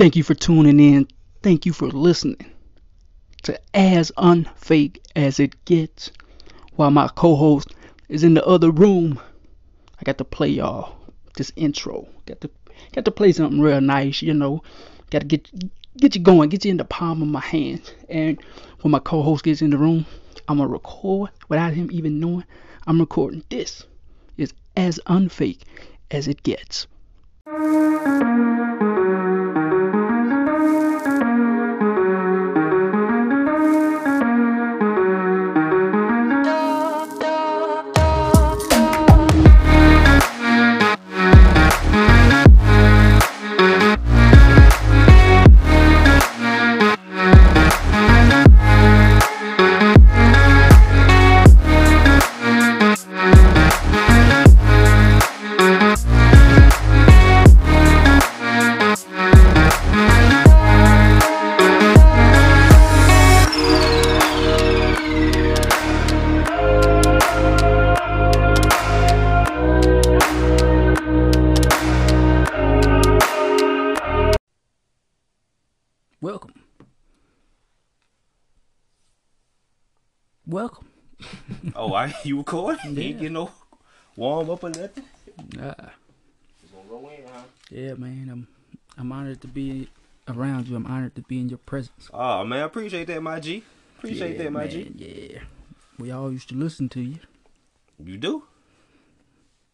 Thank you for tuning in. Thank you for listening to As Unfake as It Gets. While my co host is in the other room, I got to play y'all this intro. Got to got to play something real nice, you know. Got to get get you going, get you in the palm of my hand. And when my co host gets in the room, I'm gonna record without him even knowing. I'm recording this. It's as unfake as it gets. You recording? You ain't Yeah. get no warm up or nothing. Uh, Just gonna go in, huh? yeah, man. I'm I'm honored to be around you. I'm honored to be in your presence. Oh man, I appreciate that, my G. Appreciate yeah, that, my man, G. Yeah. We all used to listen to you. You do?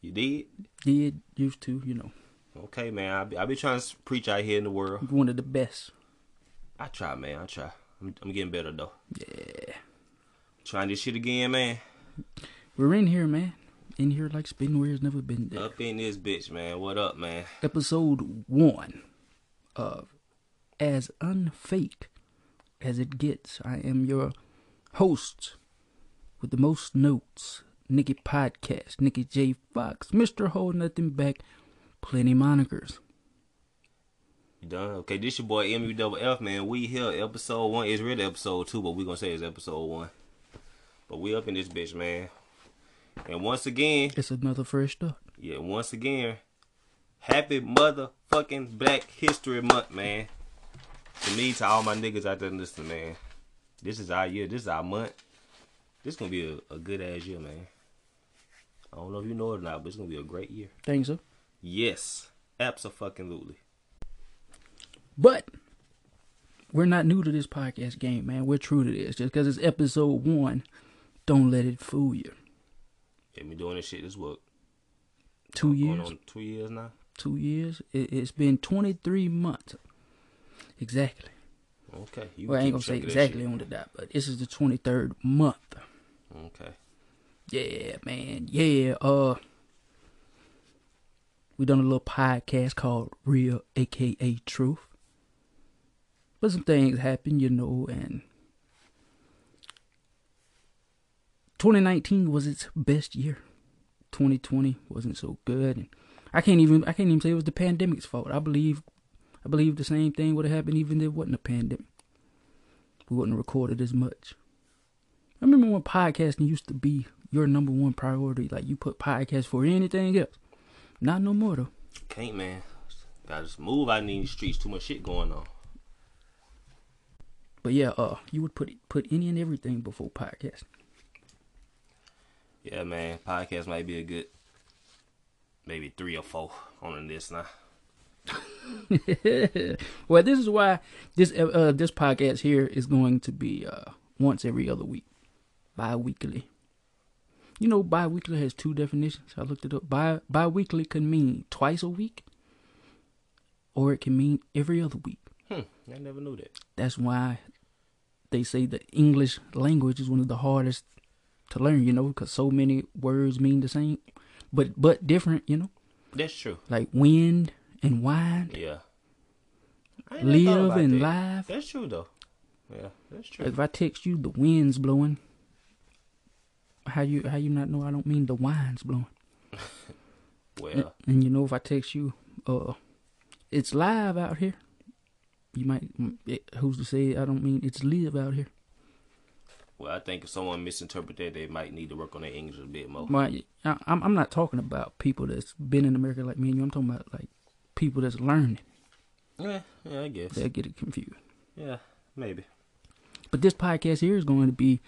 You did? Did used to, you know. Okay, man. I be, I be trying to preach out here in the world. One of the best. I try, man. I try. I'm, I'm getting better though. Yeah. Trying this shit again, man. We're in here, man. In here like spin where's never been there. Up in this bitch, man. What up, man? Episode one of As Unfake as It Gets. I am your host with the most notes, Nikki Podcast, Nikki J. Fox, Mr. Hold Nothing Back, plenty monikers. You done? Okay, this your boy MUFF, man. We here, episode one. It's really episode two, but we gonna say it's episode one. But we up in this bitch, man. And once again, It's another fresh start. Yeah, once again, happy motherfucking Black History Month, man. To me, to all my niggas out there listening, man. This is our year. This is our month. This gonna be a, a good ass year, man. I don't know if you know it or not, but it's gonna be a great year. Think so? Yes, absolutely. But we're not new to this podcast game, man. We're true to this. Just because it's episode one, don't let it fool you. Yeah, me doing this shit. This what Two years, two years now. two years. It, it's been 23 months. Exactly. Okay, you Well, I ain't gonna say track of that exactly on the dot, but this is the 23rd month. Okay, Yeah, man. Yeah. Uh, we done a little podcast called Real, aka Truth. But some things happen, you know, and 2019 was its best year. 2020 wasn't so good, and I can't even I can't even say it was the pandemic's fault. I believe I believe the same thing would have happened even if there wasn't a pandemic. We wouldn't have recorded as much. I remember when podcasting used to be your number one priority. Like you put podcasts for anything else. Not no more though. can't man. Gotta just move out in these streets. Too much shit going on. But yeah, uh, you would put put any and everything before podcasting. Yeah, man. Podcast might be a good, maybe three or four on the list now. well, this is why this uh, uh this podcast here is going to be uh once every other week, bi-weekly. You know, bi-weekly has two definitions. I looked it up. Bi bi-weekly can mean twice a week, or it can mean every other week. Hmm. I never knew that. That's why they say the English language is one of the hardest to learn. You know, because so many words mean the same, but but different. You know, That's true. like wind and wine, Yeah. I ain't never thought live and that. live. That's true though. Yeah, that's true. Like if I text you the wind's blowing, how you how you not know I don't mean the wine's blowing? Well, And you know if I text you, uh, it's live out here. You might it, who's to say I don't mean it's live out here. Well, I think if someone misinterpret that, they might need to work on their English a bit more. I, I'm I'm not talking about people that's been in America like me and you. I'm talking about like people that's learning. Yeah, yeah, I guess. They'll get it confused. Yeah, maybe. But this podcast here is going to be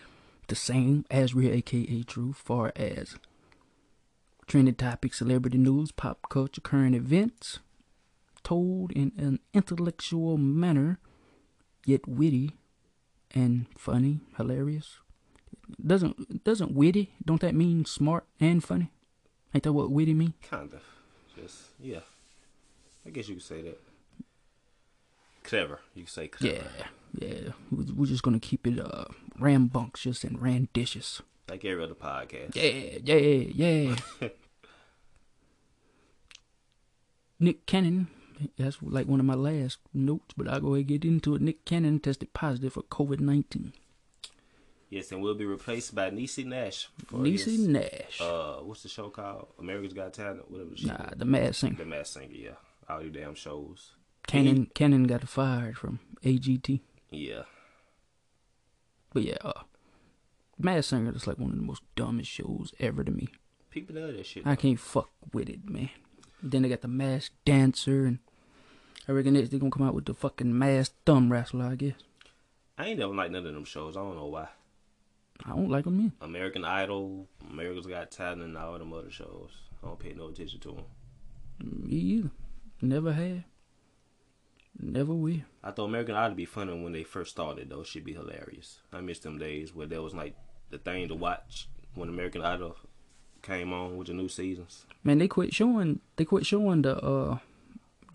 the same as Real aka True, far as trending topics, celebrity news, pop culture, current events, told in an intellectual manner, yet witty and funny, hilarious. Doesn't doesn't witty? Don't that mean smart and funny? Ain't that what witty mean? Kind of. Just yeah. I guess you could say that. Clever. You could say clever. Yeah, yeah. We- We're just gonna keep it uh rambunctious and randitious. Like every other podcast. Yeah, yeah, yeah. Nick Cannon, that's like one of my last notes, but I'll go ahead and get into it. Nick Cannon tested positive for COVID 19. Yes, and we'll be replaced by Niecy Nash. Niecy Nash. Uh, what's the show called? America's Got Talent. Whatever. the shit nah, the mad singer. The Masked Singer. Yeah. All you damn shows. Cannon, Cannon got fired from AGT. Yeah. But yeah, uh, Mad Singer is like one of the most dumbest shows ever to me. People know that shit. I can't fuck with it, man. Then they got the masked dancer, and I reckon next they're gonna come out with the fucking masked thumb wrestler, I guess. I ain't never liked none of them shows. I don't know why. I don't like them, yeah. American Idol, America's Got Talent, and all them other shows. I don't pay no attention to them. Me either. Never have. Never will. I thought American Idol be funny when they first started though. Should be hilarious. I miss them days where there was like the thing to watch when American Idol came on with the new seasons. Man, they quit showing. They quit showing the uh,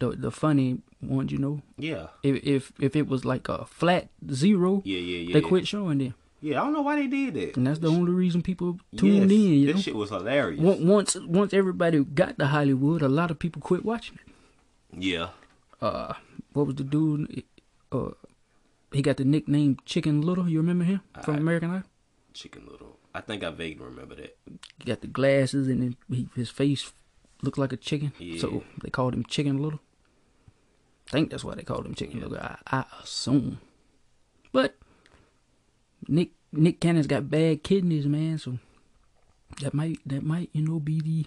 the the funny ones. You know, Yeah, if if if it was like a flat zero, yeah, yeah, yeah. they quit showing them, Yeah, I don't know why they did that. and that's the only reason people tuned yes, in. You that know, shit was hilarious. Once once everybody got to Hollywood, a lot of people quit watching it. Yeah, uh what was the dude uh he got the nickname Chicken Little, you remember him from I- American Idol? Chicken Little. I think I vaguely remember that. He got the glasses and he, his face looked like a chicken. Yeah. So they called him Chicken Little. I think that's why they called him Chicken. Little. I, I assume. But Nick Nick Cannon's got bad kidneys, man, so that might that might, you know, be the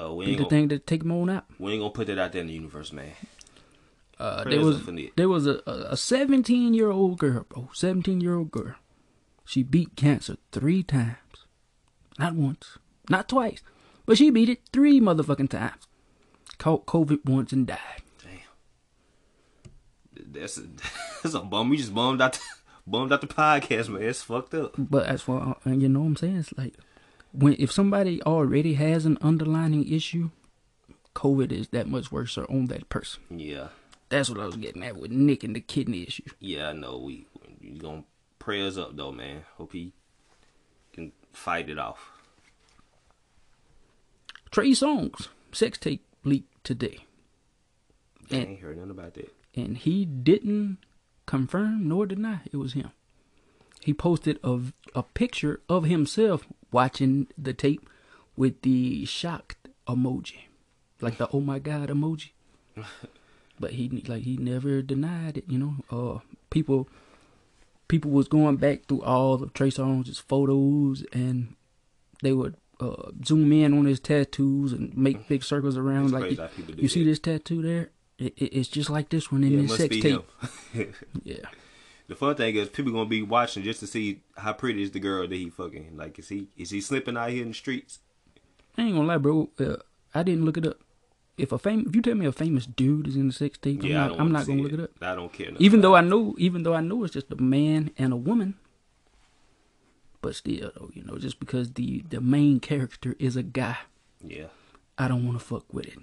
Uh, we be ain't the gonna, thing to take him on out. we ain't gonna put that out there in the universe, man. Uh, there was up for Nick. there was a a 17 year old girl, bro, 17 year old girl. She beat cancer three times, not once, not twice, but she beat it three motherfucking times. Caught COVID once and died. That's a, that's a bum. We just bummed out, the, bummed out the podcast, man. It's fucked up. But as for uh, you know what I'm saying, it's like when if somebody already has an underlying issue, COVID is that much worse on that person. Yeah, That's what I was getting at with Nick and the kidney issue. yeah. I know. We we gonna prayers up though, man. Hope he can fight it off. Trey Songz sex tape leaked today. I ain't heard nothing about that. And he didn't confirm nor deny it was him. He posted a, a picture of himself watching the tape with the shocked emoji, like the oh my god emoji. but he like he never denied it. You know, uh, people people was going back through all of Trey Songz' photos and they would uh, zoom in on his tattoos and make big circles around It's like you, you see this tattoo there it, it, it's just like this one in Yeah, it this sex tape yeah The fun thing is people gonna be watching just to see how pretty is the girl that he fucking. Like, is he is he slipping out here in the streets? i ain't gonna lie bro uh, i didn't look it up if a fam- if you tell me a famous dude is in the sex tape Yeah, i'm don't I'm not gonna look it up I don't care. even though i know even though i know it's just a man and a woman but still though you know just because the the main character is a guy. Yeah, I don't want to fuck with it.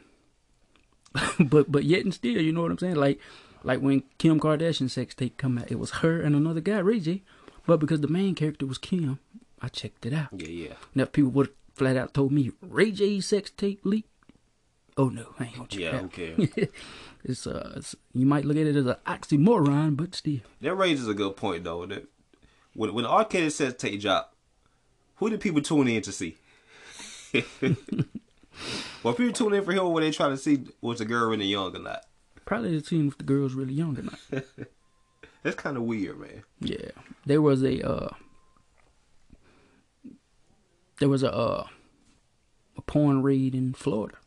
but but yet and still, you know what I'm saying? Like like when Kim Kardashian sex tape come out, it was her and another guy, Ray J. But because the main character was Kim, I checked it out. yeah, yeah. Now if people would have flat out told me Ray J's sex tape leak. Oh no, I ain't gonna check Yeah, out. cares? It's uh, it's, you might look at it as an oxymoron, but still. That raises a good point though. That when when arcade says take drop, who did people tune in to see? well, people tune in for him when they try to see was the girl really young or not. Probably the team if the girl's really young or not. That's kind of weird, man. Yeah, there was a uh, there was a uh, a porn raid in Florida.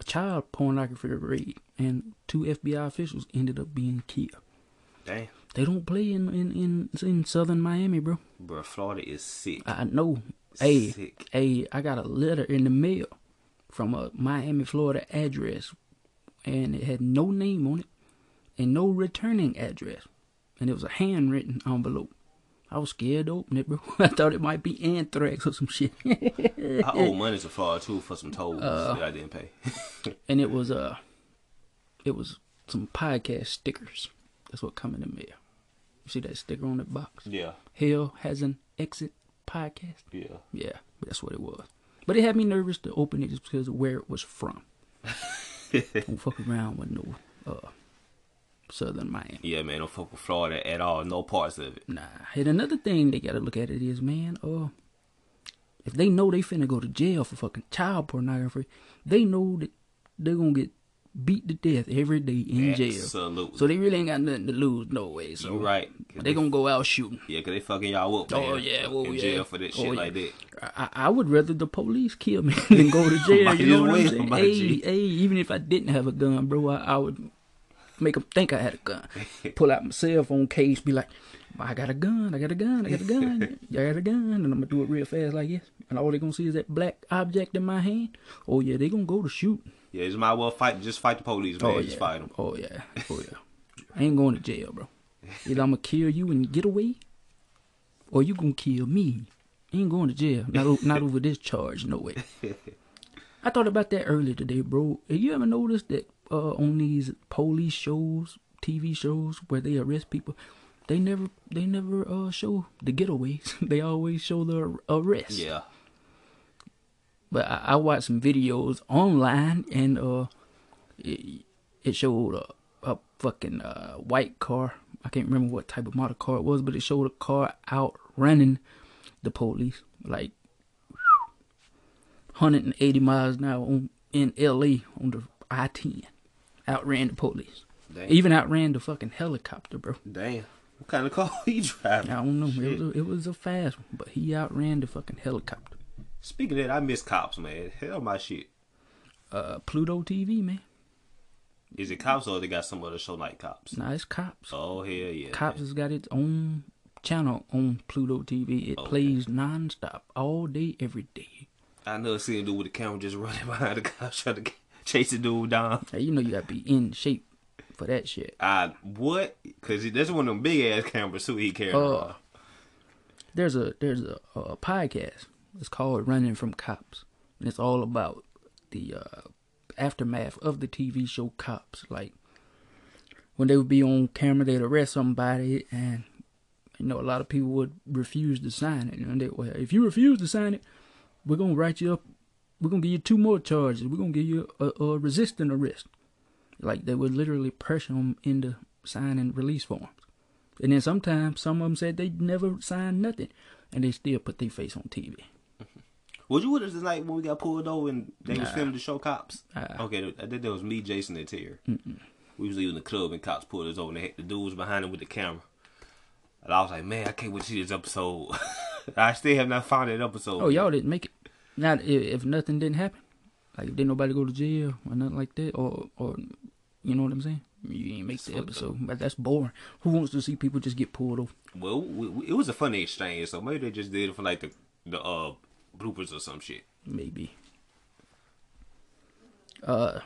a child pornography raid, and two FBI officials ended up being killed. Damn. They don't play in in in, in southern Miami, bro. Bro, Florida is sick. I know. Hey, Sick. hey, I got a letter in the mail from a Miami, Florida address, and it had no name on it and no returning address, and it was a handwritten envelope. I was scared to open it, bro. I thought it might be anthrax or some shit. I owe money to Florida too for some tolls Uh. that I didn't pay. and it was uh, it was some podcast stickers. That's what come in the mail. You see that sticker on the box? yeah. Hell has an exit podcast. Yeah. Yeah, that's what it was. But it had me nervous to open it just because of where it was from. Don't fuck around with no uh, Southern Miami. Yeah, man, don't fuck with Florida at all. No parts of it. Nah. And another thing they gotta look at it is, man, uh, if they know they finna go to jail for fucking child pornography, they know that they're gonna get beat to death every day in jail. Absolutely. So they really ain't got nothing to lose, no way. So you right. they gonna go out shooting. Yeah, cause they fucking y'all up, oh, man. Oh, yeah, oh, in yeah. jail for that Oh, shit yeah. like that. I, I would rather the police kill me than go to jail. You know what I'm saying? Hey, G. hey, even if I didn't have a gun, bro, I, I would make them think I had a gun. Pull out my cell phone case, be like, I got a gun, I got a gun, I got a gun, I got a gun, and I'm gonna do it real fast like this. And all they gonna see is that black object in my hand. Oh yeah, they gonna go to shoot. Yeah, just might well fight. Just fight the police, man. Oh just fight them. oh yeah, oh yeah. I ain't going to jail, bro. Either I'm gonna kill you and get away, or you gonna kill me. I ain't going to jail. Not o- not over this charge, no way. I thought about that earlier today, bro. Have you ever noticed that uh, on these police shows, TV shows where they arrest people, they never they never uh, show the getaways. they always show the arrest. Yeah. But I, I watched some videos online, and uh, it, it showed a, a fucking uh, white car. I can't remember what type of model car it was, but it showed a car outrunning the police, like 180 miles an hour on, in L.A. on the I-10. Outran the police. Damn. Even outran the fucking helicopter, bro. Damn. What kind of car he driving? I don't know. It was, a, it was a fast one, but he outran the fucking helicopter. Speaking of that, I miss cops, man. Hell, my shit. Uh, Pluto TV, man. Is it cops or they got some other show like cops? Nah, it's cops. Oh hell yeah. Cops has got its own channel on Pluto TV. It Okay. plays nonstop, all day, every day. I never seen a dude with a camera just running behind the cops trying to chase the dude down. Hey, you know you gotta be in shape for that shit. I what? Cause that's one of them big ass cameras too. He carrying. Uh. There's a there's a, a podcast. It's called Running from Cops, and it's all about the uh, aftermath of the TV show Cops. Like when they would be on camera, they'd arrest somebody, and you know a lot of people would refuse to sign it. And they, well, if you refuse to sign it, we're gonna write you up. We're gonna give you two more charges. We're gonna give you a, a resisting arrest. Like they would literally pressure them into signing release forms. And then sometimes some of them said they'd never signed nothing, and they still put their face on TV. Was you with us tonight when we got pulled over and they was filming the show Cops? Nah. Okay, I think that was me, Jason, and Terry. We was leaving the club and cops pulled us over and they had, the dudes behind him with the camera. And I was like, man, I can't wait to see this episode. I still have not found that episode. Oh, y'all didn't make it. Not if, if nothing didn't happen, like if didn't nobody go to jail or nothing like that, or or you know what I'm saying. You ain't make the fucked episode, but that's boring. Who wants to see people just get pulled over? Well, we, we, it was a funny exchange, so maybe they just did it for like the the uh bloopers or some shit. Maybe. Uh,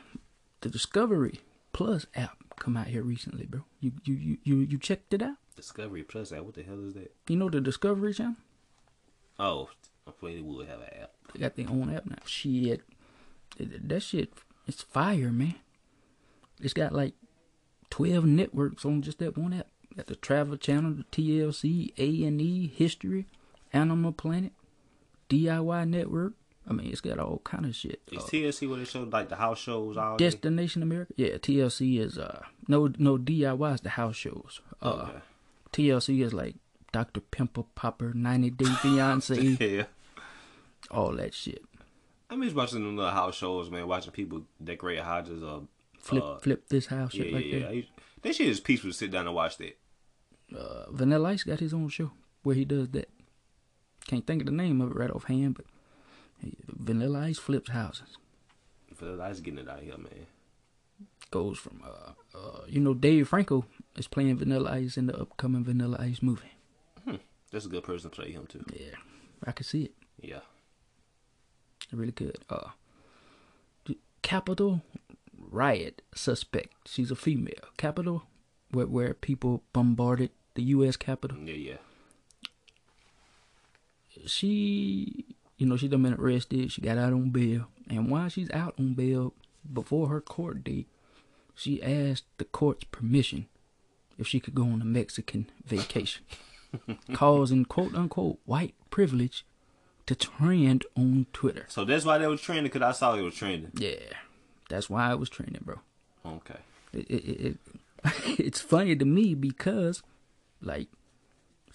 the Discovery Plus app come out here recently, bro. You you you you, you checked it out? Discovery Plus app. What the hell is that? You know the Discovery Channel? Oh, I thought they would have an app. They got their own app now. Shit, That- that shit, it's fire, man. It's got like twelve networks on just that one app. Got the Travel Channel, the TLC, A and E, History, Animal Planet, DIY Network. I mean, it's got all kind of shit. Is Uh, TLC where they show like the house shows all day? Destination America. Yeah, TLC is uh no no DIY is the house shows. Uh, Okay. TLC is like Dr Pimple Popper, 90 Day Fiance, yeah. all that shit. I miss watching them little house shows, man. Watching people decorate houses or Flip uh, flip this house Yeah, shit yeah, like yeah. that. Used- That shit is peaceful to sit down and watch that. uh, Vanilla Ice got his own show where he does that. Can't think of the name of it right offhand, but Vanilla Ice flips houses. Vanilla let's getting it out here, man. Goes from uh, uh you know Dave Franco is playing Vanilla Ice in the upcoming Vanilla Ice movie. That's a good person to play him too. Yeah, I can see it. Yeah. Really good. Uh, Capitol riot suspect. She's a female. Capitol, where where people bombarded the U.S. Capitol. Yeah, yeah. She, you know, she done been arrested. She got out on bail, and while she's out on bail, before her court date, she asked the court's permission if she could go on a Mexican vacation, causing quote unquote white privilege to trend on Twitter. So that's why they was trending because I saw it was trending. Yeah, that's why I was trending, bro. Okay. It, it, it, it it's funny to me because, like,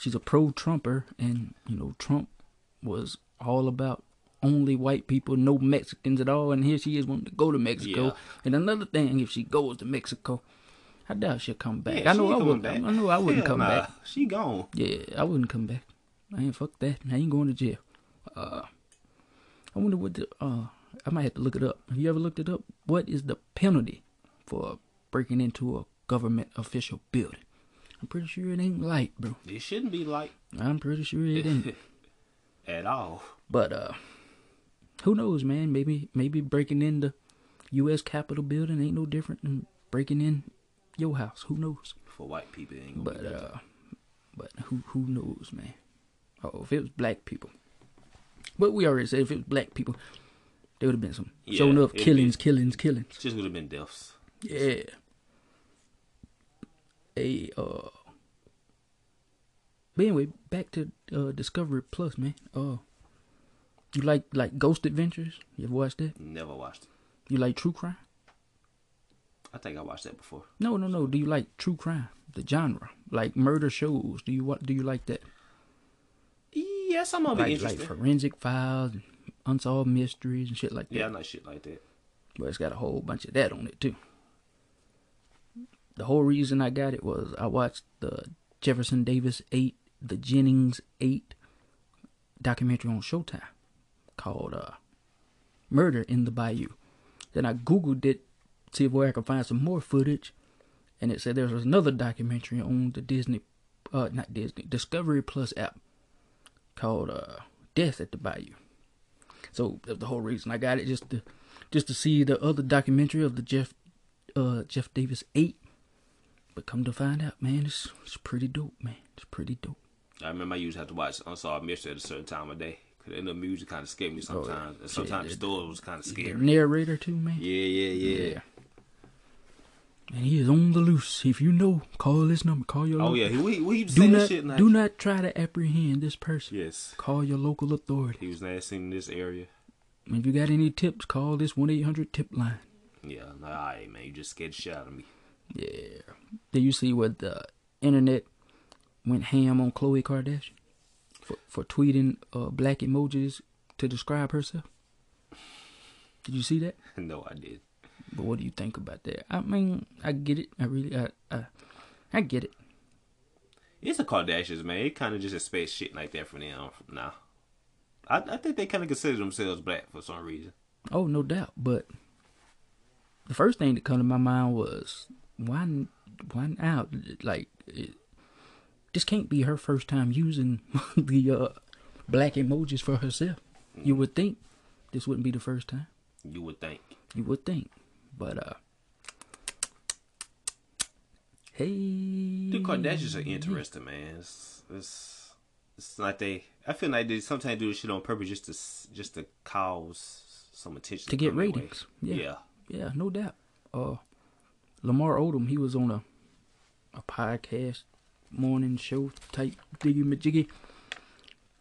she's a pro-Trumper, and you know Trump was all about only white people, no Mexicans at all, and here she is wanting to go to Mexico. Yeah. And another thing, if she goes to Mexico, I doubt she'll come back. Yeah, I know I wouldn't. coming back. I know I wouldn't Hell come nah. back. She gone. Yeah, I wouldn't come back. I ain't fuck that. I ain't going to jail. Uh, I wonder what the uh. I might have to look it up. Have you ever looked it up? What is the penalty for breaking into a government official building? I'm pretty sure it ain't light, bro. It shouldn't be light. I'm pretty sure it ain't. at all. But uh, who knows, man? Maybe maybe breaking in the U.S. Capitol building ain't no different than breaking in your house. Who knows? For white people, it ain't gonna But be uh, but who who knows, man? Oh, if it was black people, but we already said if it was black people, there would have been some Yeah, showing up it'd be- killings, killings, killings. just would have been deaths. Yeah. A uh. But anyway, back to uh Discovery Plus, man. Uh, you like like Ghost Adventures? You ever watched that? Never watched it. You like true crime? I think I watched that before. No, no, no. Do you like true crime? The genre, like murder shows. Do you what? Do you like that? Yes, I'm gonna be Like like forensic files, and unsolved mysteries, and shit like that. yeah, I like shit like that. But it's got a whole bunch of that on it too. The whole reason I got it was I watched the Jefferson Davis 8, the Jennings 8 documentary on Showtime called uh, Murder in the Bayou. Then I Googled it, see if where I could find some more footage, and it said there was another documentary on the Disney, uh, not Disney, Discovery Plus app called uh, Death at the Bayou. So that's the whole reason I got it, just to just to see the other documentary of the Jeff uh Jeff Davis eight. But come to find out, man, it's it's pretty dope, man. It's pretty dope. I remember I used to have to watch Unsolved Mystery at a certain time of day. Cause the music kind of scared me oh, sometimes. and sometimes the story was kind of scary. narrator too, man. Yeah, yeah, yeah. yeah. And he is on the loose. If you know, call this number. Call your Oh local. yeah, he, we, we Do not shit. Like, do not try to apprehend this person. Yes, Call your local authority. he was last seen in this area. If you got any tips, call this one eight hundred tip line. Yeah, like, all right, man, you just scared the shit out of me. Yeah. Did you see what the internet went ham on Khloe Kardashian for, for tweeting uh, black emojis to describe herself? Did you see that? no, I did. But what do you think about that? I mean, I get it. I really, I, I, I get it. It's the Kardashians, man. They kind of just expect shit like that from them now. I, I think they kind of consider themselves black for some reason. Oh, no doubt. But the first thing that come to my mind was why, why now? Like, it, this can't be her first time using the uh, black emojis for herself. You would think this wouldn't be the first time. You would think. You would think, but uh, hey, The Kardashians are interesting, man. It's, it's it's like they. I feel like they sometimes do this shit on purpose just to just to cause some attention To get come their way. ratings. Yeah. yeah. Yeah, no doubt. Uh, Lamar Odom, he was on a a podcast morning show type diggy majiggy,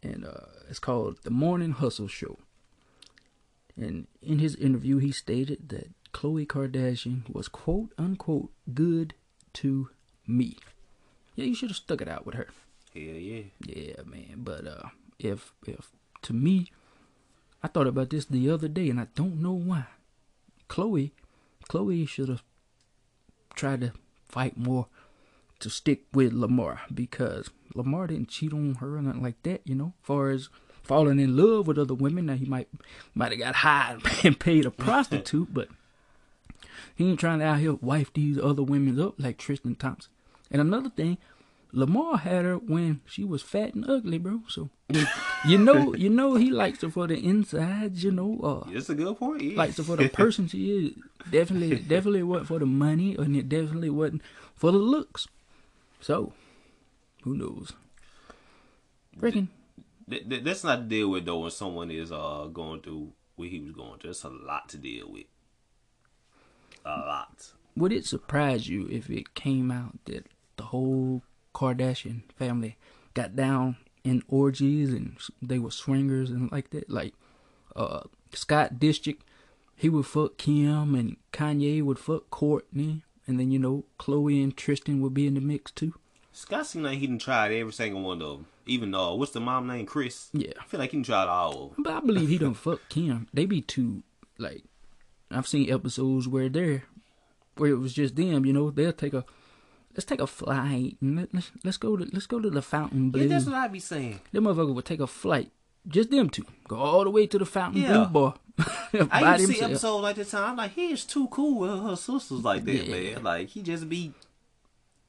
and uh, it's called the Morning Hustle Show. And in his interview, he stated that Khloe Kardashian was quote unquote good to me. Yeah, you should have stuck it out with her. Hell yeah. Yeah, man. But uh, if if to me, I thought about this the other day, and I don't know why. Khloe, Khloe should have tried to fight more to stick with Lamar because Lamar didn't cheat on her or nothing like that. You know, far as falling in love with other women. Now he might might have got high and paid a prostitute, but he ain't trying to out here wife these other women up like Tristan Thompson. And another thing, Lamar had her when she was fat and ugly, bro. So you know, you know, he likes her for the insides. You know, uh, That's a good point. Yeah. likes her for the person she is. Definitely, definitely wasn't for the money, and it definitely wasn't for the looks. So, who knows? Reckon Th- th- that's not to deal with though when someone is uh going through what he was going through. That's a lot to deal with. A lot. would it surprise you if it came out that the whole Kardashian family got down in orgies and they were swingers and like that? Like uh, Scott Disick, he would fuck Kim and Kanye would fuck Kourtney, and then you know Khloe and Tristan would be in the mix too. Scott seemed like he done tried every single one of them. Even uh, what's the mom name? Kris. Yeah. I feel like he done tried all of them. But I believe he done fuck Kim. They be too like I've seen episodes where they're where it was just them, you know, they'll take a let's take a flight and let, let's let's go to let's go to the Fontainebleau. Yeah, that's what I be saying. Them motherfucker would take a flight. Just them two. Go all the way to the fountain Yeah. blue bar. I used to see episodes like this time. I'm like, he is too cool with her sisters like that, Yeah. man. Like he just be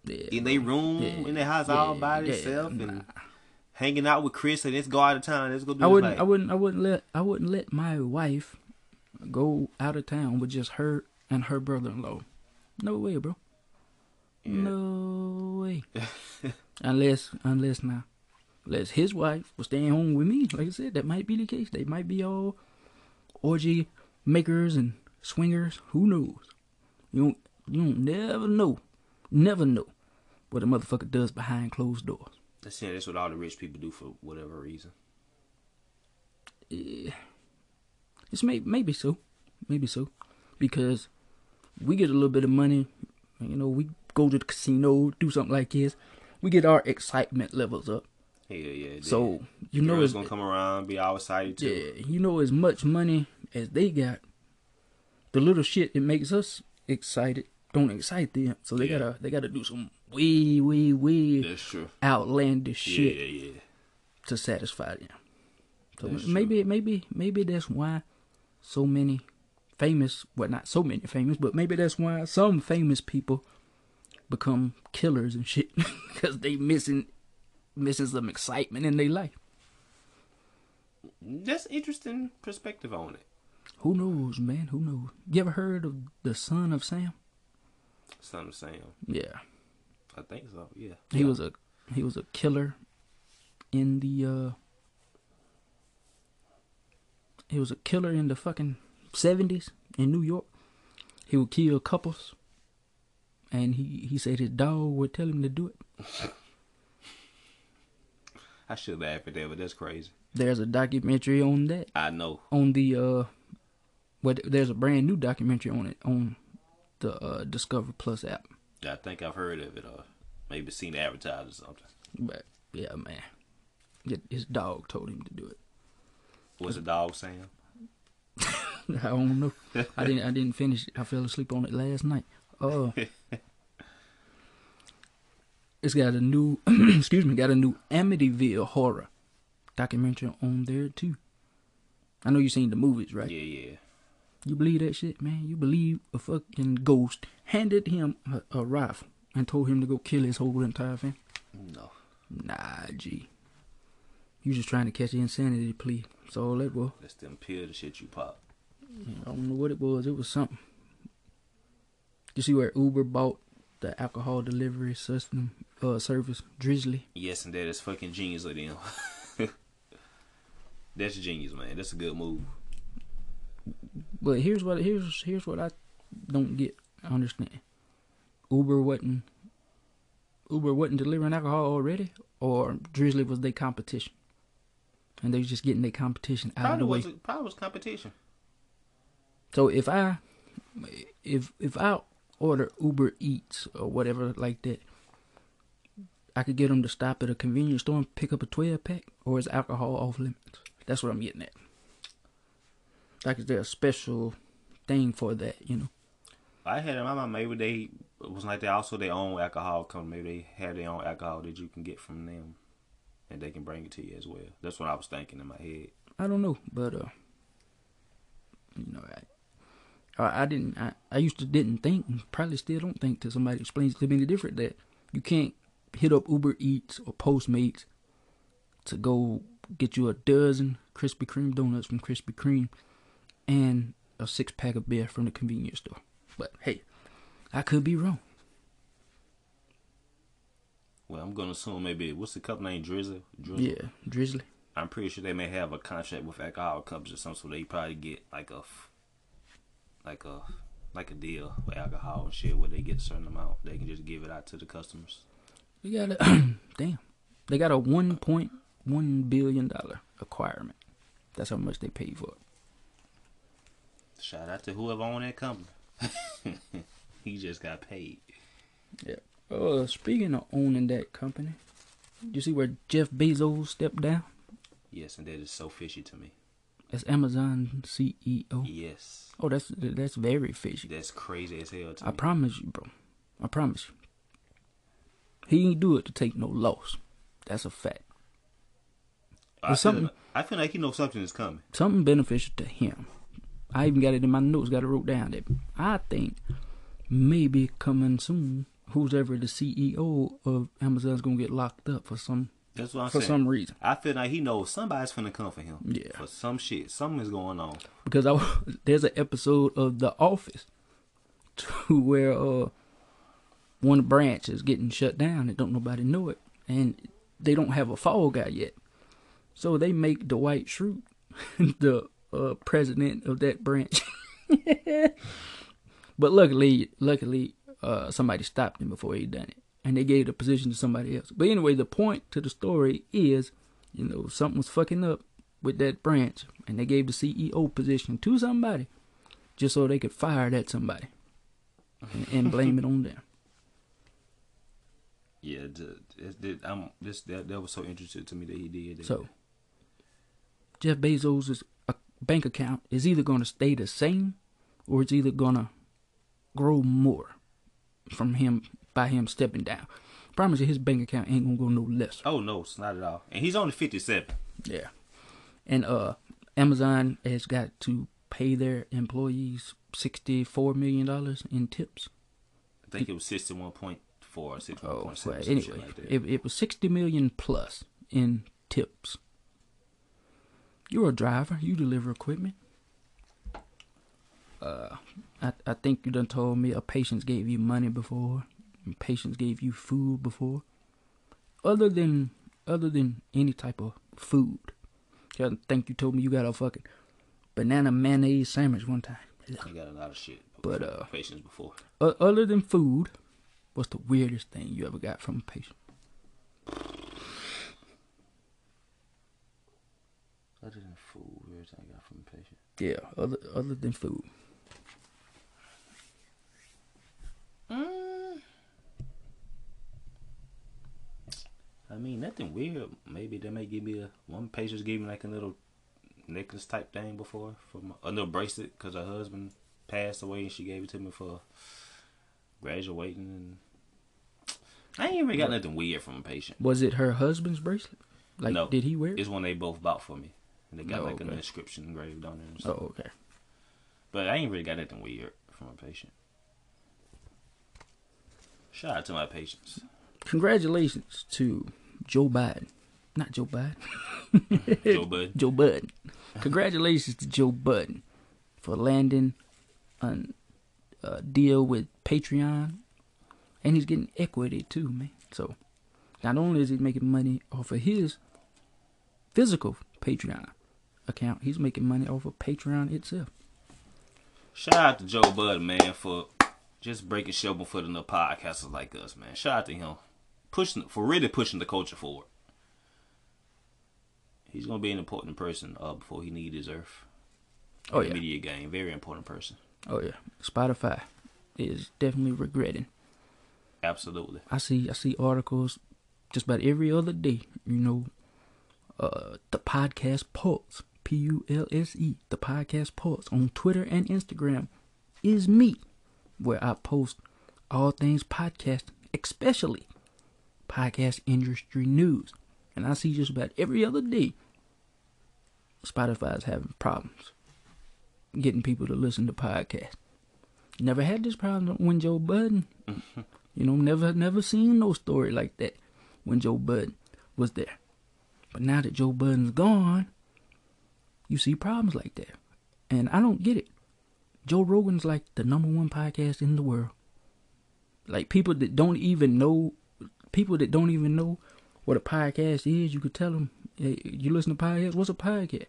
Yeah, in their room, in their house all by themselves and hanging out with Kris and let's go out of town. Let's go do I wouldn't Like, I wouldn't I wouldn't let I wouldn't let my wife go out of town with just her and her brother in law. No way, bro. No way. unless unless now. Unless his wife was staying home with me. Like I said, that might be the case. They might be all orgy makers and swingers. Who knows? You don't you don't never know. Never know what a motherfucker does behind closed doors. That's, yeah, that's what all the rich people do for whatever reason. Yeah. It's may, maybe so, maybe so, because we get a little bit of money. You know, we go to the casino, do something like this. We get our excitement levels up. Yeah, yeah. So you know, as gonna come around, be all excited too. yeah, you know, as much money as they got, the little shit that makes us excited don't excite them. So they Yeah. gotta they gotta do some way way way That's true. outlandish Yeah, shit yeah, yeah. to satisfy them. So That's maybe maybe maybe that's why so many famous well not so many famous, but maybe that's why some famous people become killers and shit because they missing missing some excitement in their life. That's interesting perspective on it. Who knows, man? Who knows? You ever heard of the son of Sam? Son of Sam. Yeah, I think so. Yeah. he Yeah. was a he was a killer in the uh he was a killer in the fucking seventies in New York. He would kill couples, and he he said his dog would tell him to do it. I should laugh at that, but that's crazy. There's a documentary on that I know. on the uh, what there's a brand new documentary on it on the uh Discover Plus app. I think I've heard of it or maybe seen advertised or something. But yeah, man, his dog told him to do it. Was the dog Sam? I don't know. I didn't. I didn't finish it. I fell asleep on it last night. Oh, it's got a new. excuse me. Got a new Amityville horror documentary on there too. I know you seen the movies, right? Yeah, yeah. You believe that shit, man? You believe a fucking ghost handed him a, a rifle and told him to go kill his whole entire family? No. Nah, G. You just trying to catch the insanity plea. That's all that was. That's them pill the shit you pop. I don't know what it was. It was something. You see where Uber bought the alcohol delivery system uh service, Drizzly. Yes, and that is fucking genius of them. That's genius, man. That's a good move. But here's what here's here's what I don't get I understand. Uber wasn't Uber wasn't delivering alcohol already, or Drizzly was their competition, and they was just getting their competition out of Probably the way. was probably was competition. So if I if if I order Uber Eats or whatever like that, I could get them to stop at a convenience store and pick up a twelve pack, or is alcohol off limits? That's what I'm getting at. Like, is there a special thing for that? You know? I had in my mind maybe they it was like they also their own alcohol company. Maybe they had their own alcohol that you can get from them and they can bring it to you as well. That's what I was thinking in my head. I don't know, but uh, you know, I, I, I didn't, I, I used to didn't think, and probably still don't think, till somebody explains to me the different that you can't hit up Uber Eats or Postmates to go get you a dozen Krispy Kreme donuts from Krispy Kreme and a six pack of beer from the convenience store. But hey, I could be wrong. Well, I'm gonna assume maybe what's the cup name Drizzle? Drizzle? Yeah, Drizzly. I'm pretty sure they may have a contract with alcohol cups or something, so they probably get like a, f- like a, like a deal with alcohol and shit where they get a certain amount. They can just give it out to the customers. They got a damn. They got a one point one billion dollar acquirement. That's how much they paid for it. Shout out to whoever owned that company. he just got paid. Yeah. Uh, speaking of owning that company, you see where Jeff Bezos stepped down Yes, and that is so fishy to me. As Amazon CEO? Yes, Oh, that's that's very fishy. that's crazy as hell I me. promise you, bro. I promise you. He ain't do it to take no loss. That's a fact. I feel, something- I feel like he knows something is coming. Something beneficial to him. I even got it in my notes. Got it wrote down that I think maybe coming soon, who's ever the CEO of Amazon's gonna get locked up for some That's what I'm for saying. some reason. I feel like he knows somebody's finna come for him. Yeah. For some shit. Something is going on. because I there's an episode of The Office to where uh one branch is getting shut down and don't nobody know it, and they don't have a fall guy yet, so they make Dwight Schrute the uh, president of that branch. but luckily, luckily, uh, somebody stopped him before he done it, and they gave the position to somebody else. But anyway, the point to the story is, you know, something was fucking up with that branch, and they gave the CEO position to somebody, just so they could fire that somebody, and, and blame it on them. Yeah, it, I'm this that that was so interesting to me that he did that. So, Jeff Bezos' uh, bank account is either going to stay the same, or it's either going to grow more from him by him stepping down. Promise you, his bank account ain't gonna go no less. oh no, it's not at all. And he's only 57. Yeah, and uh, Amazon has got to pay their employees sixty-four million dollars in tips. I think it was 61.4 or 61.7. Oh, well, anyway, like it, it was 60 million plus in tips. You're a driver, you deliver equipment. Uh, I, I think you done told me a patient gave you money before, and patients gave you food before. Other than other than any type of food, I think you told me you got a fucking banana mayonnaise sandwich one time. He got a lot of shit. But, uh, patients before. O- other than food, what's the weirdest thing you ever got from a patient? Other than food, where's I got from a patient? Yeah, other other than food. I mean, nothing weird. Maybe they may give me a one patient gave me like a little necklace type thing before for my, a little bracelet because her husband passed away and she gave it to me for graduating. And I ain't really got nothing weird from a patient. Was it her husband's bracelet? Like, no, did he wear it? It's one they both bought for me, and they got Oh, like an inscription engraved on it. And stuff. Oh, okay. But I ain't really got nothing weird from a patient. Shout out to my patients. Congratulations to Joe Biden. Not Joe Biden. Joe Bud. Joe Budden. Congratulations to Joe Budden for landing an- a deal with Patreon, and he's getting equity too, man. So, not only is he making money off of his physical Patreon account, he's making money off of Patreon itself. Shout out to Joe Bud, man, for just breaking shovel for the podcasters like us, man. Shout out to him. Pushing for really pushing the culture forward. He's gonna be an important person uh, before he leave this earth. Oh yeah, media game, very important person. oh yeah. Spotify is definitely regretting. Absolutely. I see I see articles just about every other day. You know, uh, the podcast Pulse, P U L S E, the podcast Pulse on Twitter and Instagram is me, where I post all things podcast, especially podcast industry news. And I see just about every other day Spotify's having problems getting people to listen to podcasts. Never had this problem when Joe Budden. you know, never never seen no story like that when Joe Budden was there. But now that Joe Budden's gone, you see problems like that. And I don't get it. Joe Rogan's like the number one podcast in the world. Like people that don't even know, people that don't even know what a podcast is, you could tell them, hey, you listen to podcasts, what's a podcast?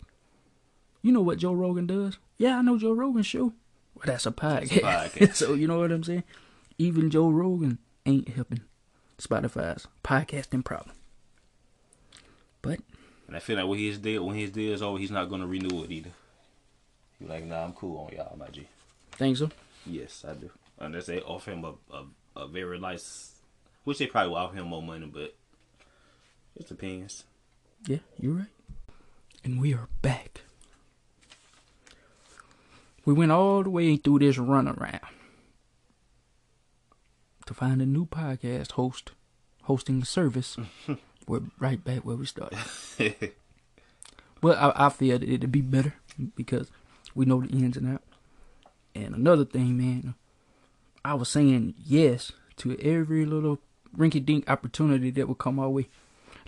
You know what Joe Rogan does? Yeah, I know Joe Rogan's show. Well, that's a podcast. That's a podcast. so you know what I'm saying? Even Joe Rogan ain't helping Spotify's podcasting problem. But And I feel like when his deal when his deal is over, he's not gonna renew it either. He like, nah, I'm cool on y'all, my G. think so. Yes, I do. Unless they offer him a, a, a very nice, which they probably will offer him more money, but it depends. Yeah, you're right. And we are back. We went all the way through this runaround to find a new podcast host hosting the service. We're right back where we started. But I, I feel that it'd be better because we know the ins and outs. And another thing, man, I was saying yes to every little rinky dink opportunity that would come our way.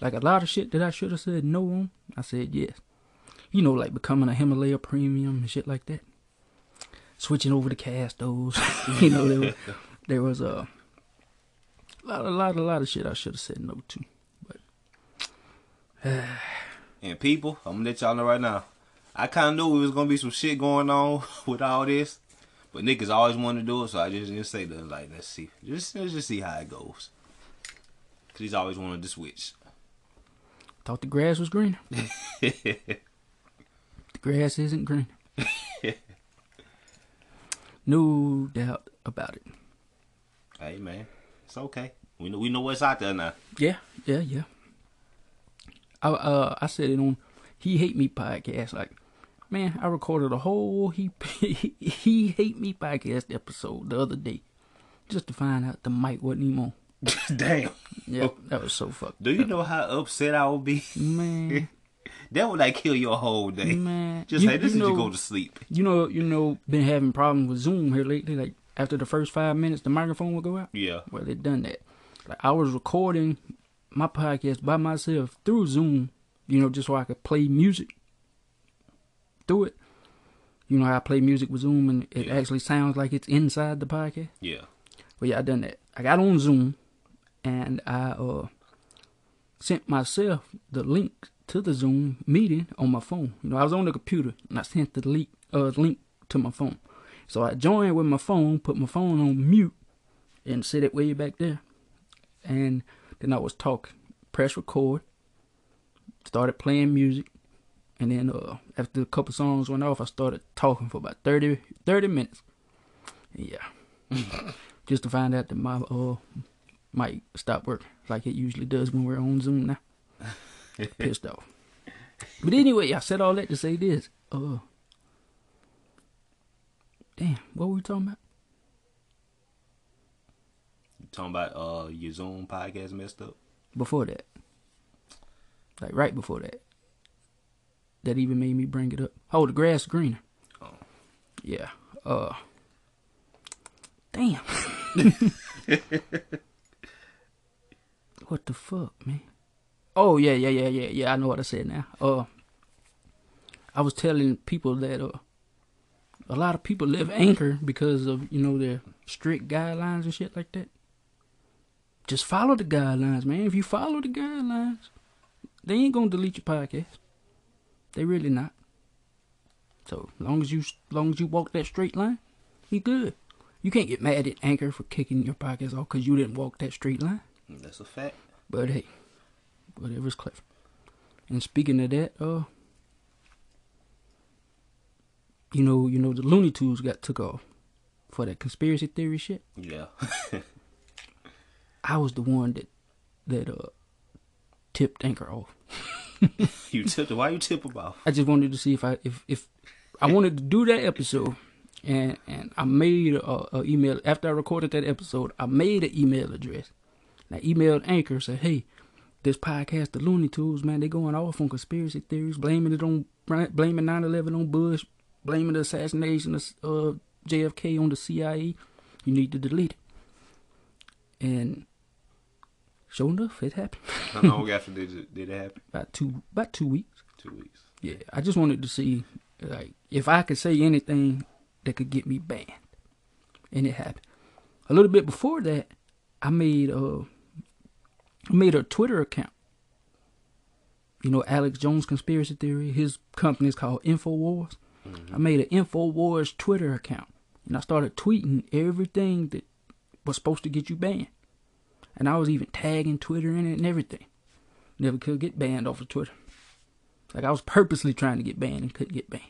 Like a lot of shit that I should have said no on, I said yes. You know, like becoming a Himalaya premium and shit like that. Switching over to Castos. you know, there was, there was a lot, a lot, a lot of shit I should have said no to. But And people, I'm gonna let y'all know right now. I kind of knew it was gonna be some shit going on with all this, but niggas always wanted to do it, so I just didn't say nothing. Like, let's see, just let's just see how it goes. Cause he's always wanted to switch. Thought the grass was greener. The grass isn't green. no doubt about it. hey man, it's okay. We know we know what's out there now. Yeah, yeah, yeah. I uh I said it on He Hate Me podcast. Like, man, I recorded a whole he he hate me podcast episode the other day, just to find out the mic wasn't even on. Damn. Yeah, that was so fucked. Do you know how upset I would be? Man, That would like kill your whole day. man. Just you, hey, this you is know, you go to sleep. You know, you know, been having problems with Zoom here lately. Like after the first five minutes, the microphone will go out. Yeah. Well, they done that. Like I was recording my podcast by myself through Zoom, you know, just so I could play music through it. You know how I play music with Zoom and it Yeah. actually sounds like it's inside the podcast. Yeah. Well, yeah, I done that. I got on Zoom and I uh sent myself the link to the Zoom meeting on my phone. You know, I was on the computer and I sent the link uh link to my phone. So I joined with my phone, put my phone on mute, and set it way back there. And then I was talking, press record, started playing music, and then uh after a couple songs went off, I started talking for about 30, 30 minutes. Yeah just to find out that my uh mic stopped working like it usually does when we're on Zoom now. Pissed off. But anyway, I said all that to say this. Uh Damn, what were we talking about? You talking about uh your Zoom podcast messed up? Before that. Like right before that. That even made me bring it up. Oh, the grass is greener. Oh. Yeah. Uh Damn. what the fuck, man? Oh yeah, yeah, yeah, yeah, yeah. I know what I said now. Uh, I was telling people that uh, a lot of people live anchor because of you know their strict guidelines and shit like that. Just follow the guidelines, man. If you follow the guidelines, they ain't gonna delete your podcast. They really not. So long as you long as you walk that straight line, you good. You can't get mad at Anchor for kicking your podcast off because you didn't walk that straight line. That's a fact. But hey, whatever's clever. And speaking of that, uh, you know, you know, the Looney Tunes got took off for that conspiracy theory shit. Yeah. I was the one that that uh tipped Anchor off. you tipped. Why you tip him off? I just wanted to see if I if if I wanted to do that episode, and and I made a, a email after I recorded that episode. I made an email address. And I emailed Anchor said, "Hey, this podcast, the Looney Tunes, man, they going off on conspiracy theories, blaming it on blaming 9/11 on Bush, blaming the assassination of uh, JFK on the CIA. You need to delete it. And sure enough, it happened. How long after did it, did it happen? about two about two weeks. Two weeks. Yeah, I just wanted to see like if I could say anything that could get me banned, and it happened. A little bit before that, I made a I made a Twitter account. You know, Alex Jones conspiracy theory. His company is called Infowars. Mm-hmm. I made an Infowars Twitter account, and I started tweeting everything that was supposed to get you banned. And I was even tagging Twitter in it and everything. Never could get banned off of Twitter. Like I was purposely trying to get banned and couldn't get banned.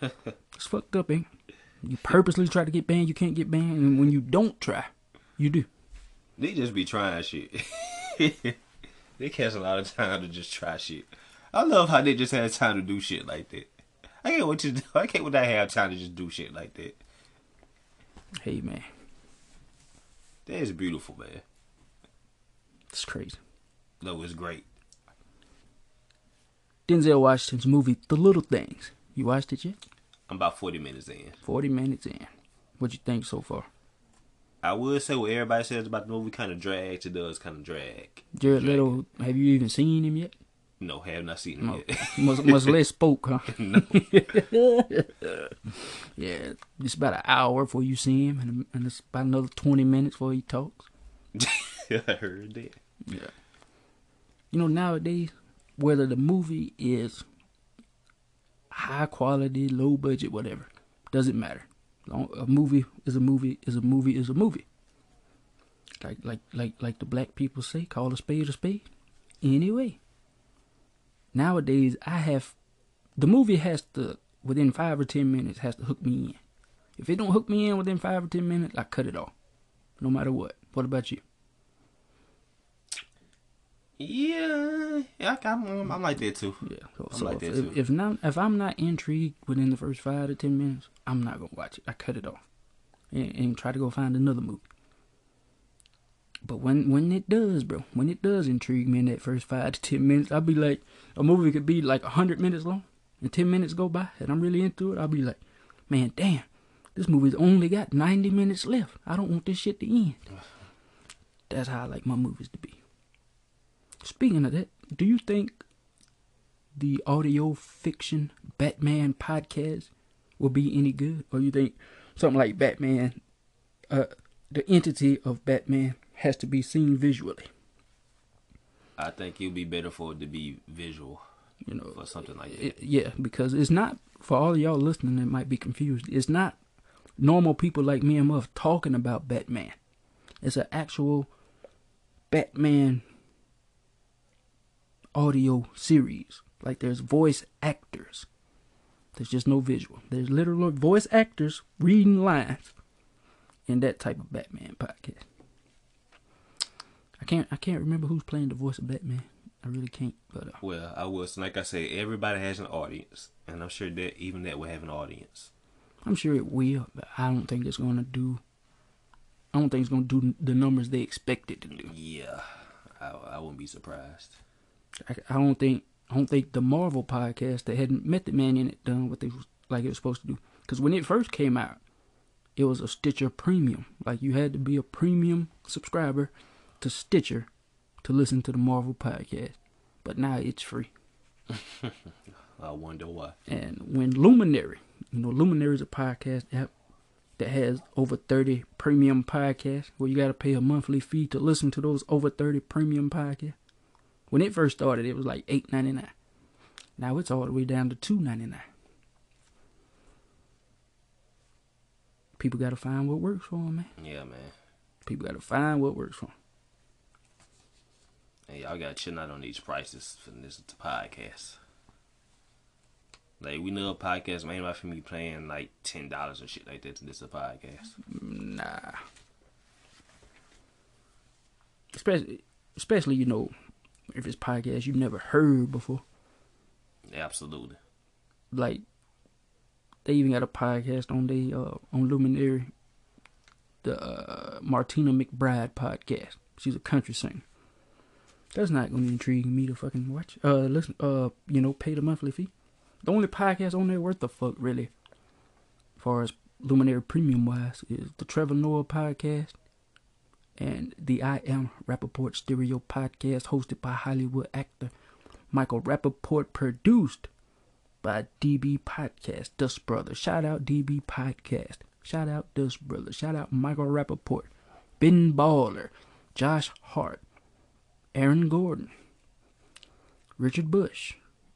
it's fucked up, ain't it? You purposely try to get banned, you can't get banned, and when you don't try, you do. They just be trying shit. they catch a lot of time to just try shit. I love how they just had time to do shit like that. I can't wait to do, I can't wait to have time to just do shit like that. Hey man, That is beautiful, man. it's crazy. No, it's great. Denzel Washington's movie The Little Things. You watched it yet? I'm about 40 minutes in. Forty minutes in. What you think so far? I would say what everybody says about the movie kind of drags. It does kind of drag. Jared Drag. Leto, have you even seen him yet? No, have not seen No. it yet. Much, much less spoke, huh? no. Yeah, it's about an hour before you see him, and, and it's about another 20 minutes before he talks. I heard that. Yeah. You know, nowadays, whether the movie is high quality, low budget, whatever, doesn't matter. A movie is a movie is a movie is a movie. Like like like like the black people say, call a spade a spade. Anyway, nowadays I have the movie has to within five or ten minutes has to hook me in. If it don't hook me in within five or ten minutes, I cut it off, no matter what. What about you? Yeah, yeah I, I'm, I'm like that too. Yeah. So, I'm so like if, that, too. if, if not if I'm not intrigued within the first five to ten minutes, I'm not gonna watch it. I cut it off and, and try to go find another movie. But when when it does, bro, when it does intrigue me in that first five to ten minutes, I'll be like, a movie could be like hundred minutes long, and ten minutes go by, and I'm really into it. I'll be like, man, damn, this movie's only got ninety minutes left. I don't want this shit to end. That's how I like my movies to be. Speaking of that, do you think the audio fiction Batman podcast will be any good, or you think something like Batman, uh, the entity of Batman has to be seen visually? I think it'd be better for it to be visual You know, or something like that. it- yeah, because it's not for all of y'all listening that might be confused. It's not normal people like me and Muff talking about Batman. It's an actual Batman audio series. Like there's voice actors. There's just no visual. There's literal voice actors reading lines in that type of Batman podcast. I can't I can't remember who's playing the voice of Batman. I really can't. But uh, Well, I was like I said, everybody has an audience, and I'm sure that even that will have an audience. I'm sure it will, but I don't think it's gonna do. I don't think it's gonna do the numbers they expect it to do. Yeah, I, I wouldn't be surprised. I, I don't think. I don't think the Marvel podcast that had Method Man in it done what they was like it was supposed to do. Because when it first came out, it was a Stitcher Premium. Like you had to be a premium subscriber to Stitcher to listen to the Marvel podcast. But now it's free. I wonder why. And when Luminary, you know, Luminary is a podcast app that has over 30 premium podcasts where you got to pay a monthly fee to listen to those over 30 premium podcasts. When it first started, it was like $8.99. Now it's all the way down to $2.99. People got to find what works for them, man. Yeah, man. People got to find what works for them. Hey, y'all gotta chill out on these prices for this podcast. Like we know a podcast, man. Why for me playing like ten dollars or shit like that to this a podcast? Nah. Especially, especially you know, if it's podcasts you've never heard before. Absolutely. like they even got a podcast on the uh, on Luminary, the uh, Martina McBride podcast. She's a country singer, That's not gonna intrigue me to fucking watch. Uh, listen. Uh, you know, pay the monthly fee. The only podcast on there worth the fuck really, as far as Luminary Premium wise, is the Trevor Noah podcast and the I Am Rapaport Stereo podcast hosted by Hollywood actor Michael Rapaport, produced by DB Podcast, Dust Brothers. Shout out DB Podcast. Shout out Dust Brothers. Shout out Michael Rapaport, Ben Baller, Josh Hart, Aaron Gordon, Richard Bush,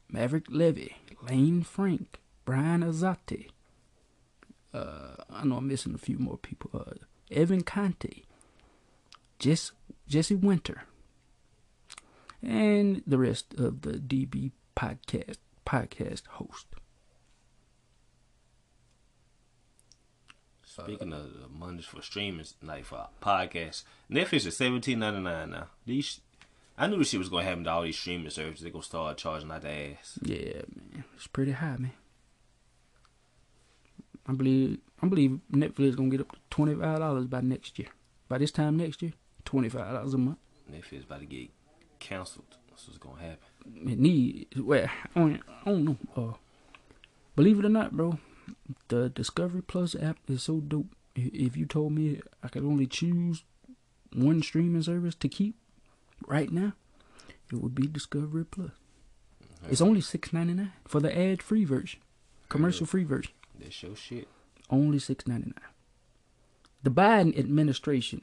Maverick Levy, Lane Frank, Brian Azati. Uh, I know I'm missing a few more people. Uh, Evan Conte, Jess, Jesse Winter, and the rest of the DB podcast podcast host. Speaking of the Mondays for streaming, like for podcasts, Netflix is seventeen ninety nine now. These, I knew this shit was gonna happen to all these streaming services. They gonna start charging out the ass. Yeah, man, it's pretty high, man. I believe I believe Netflix is gonna get up to twenty five dollars by next year. By this time next year, twenty five dollars a month. Netflix about to get canceled. That's what's gonna happen. It need well, I don't, I don't know. Uh, believe it or not, bro, the Discovery Plus app is so dope. If you told me I could only choose one streaming service to keep right now, it would be Discovery Plus. It's only six ninety nine for the ad free version, commercial free version. That's your shit. Only six ninety nine. The Biden administration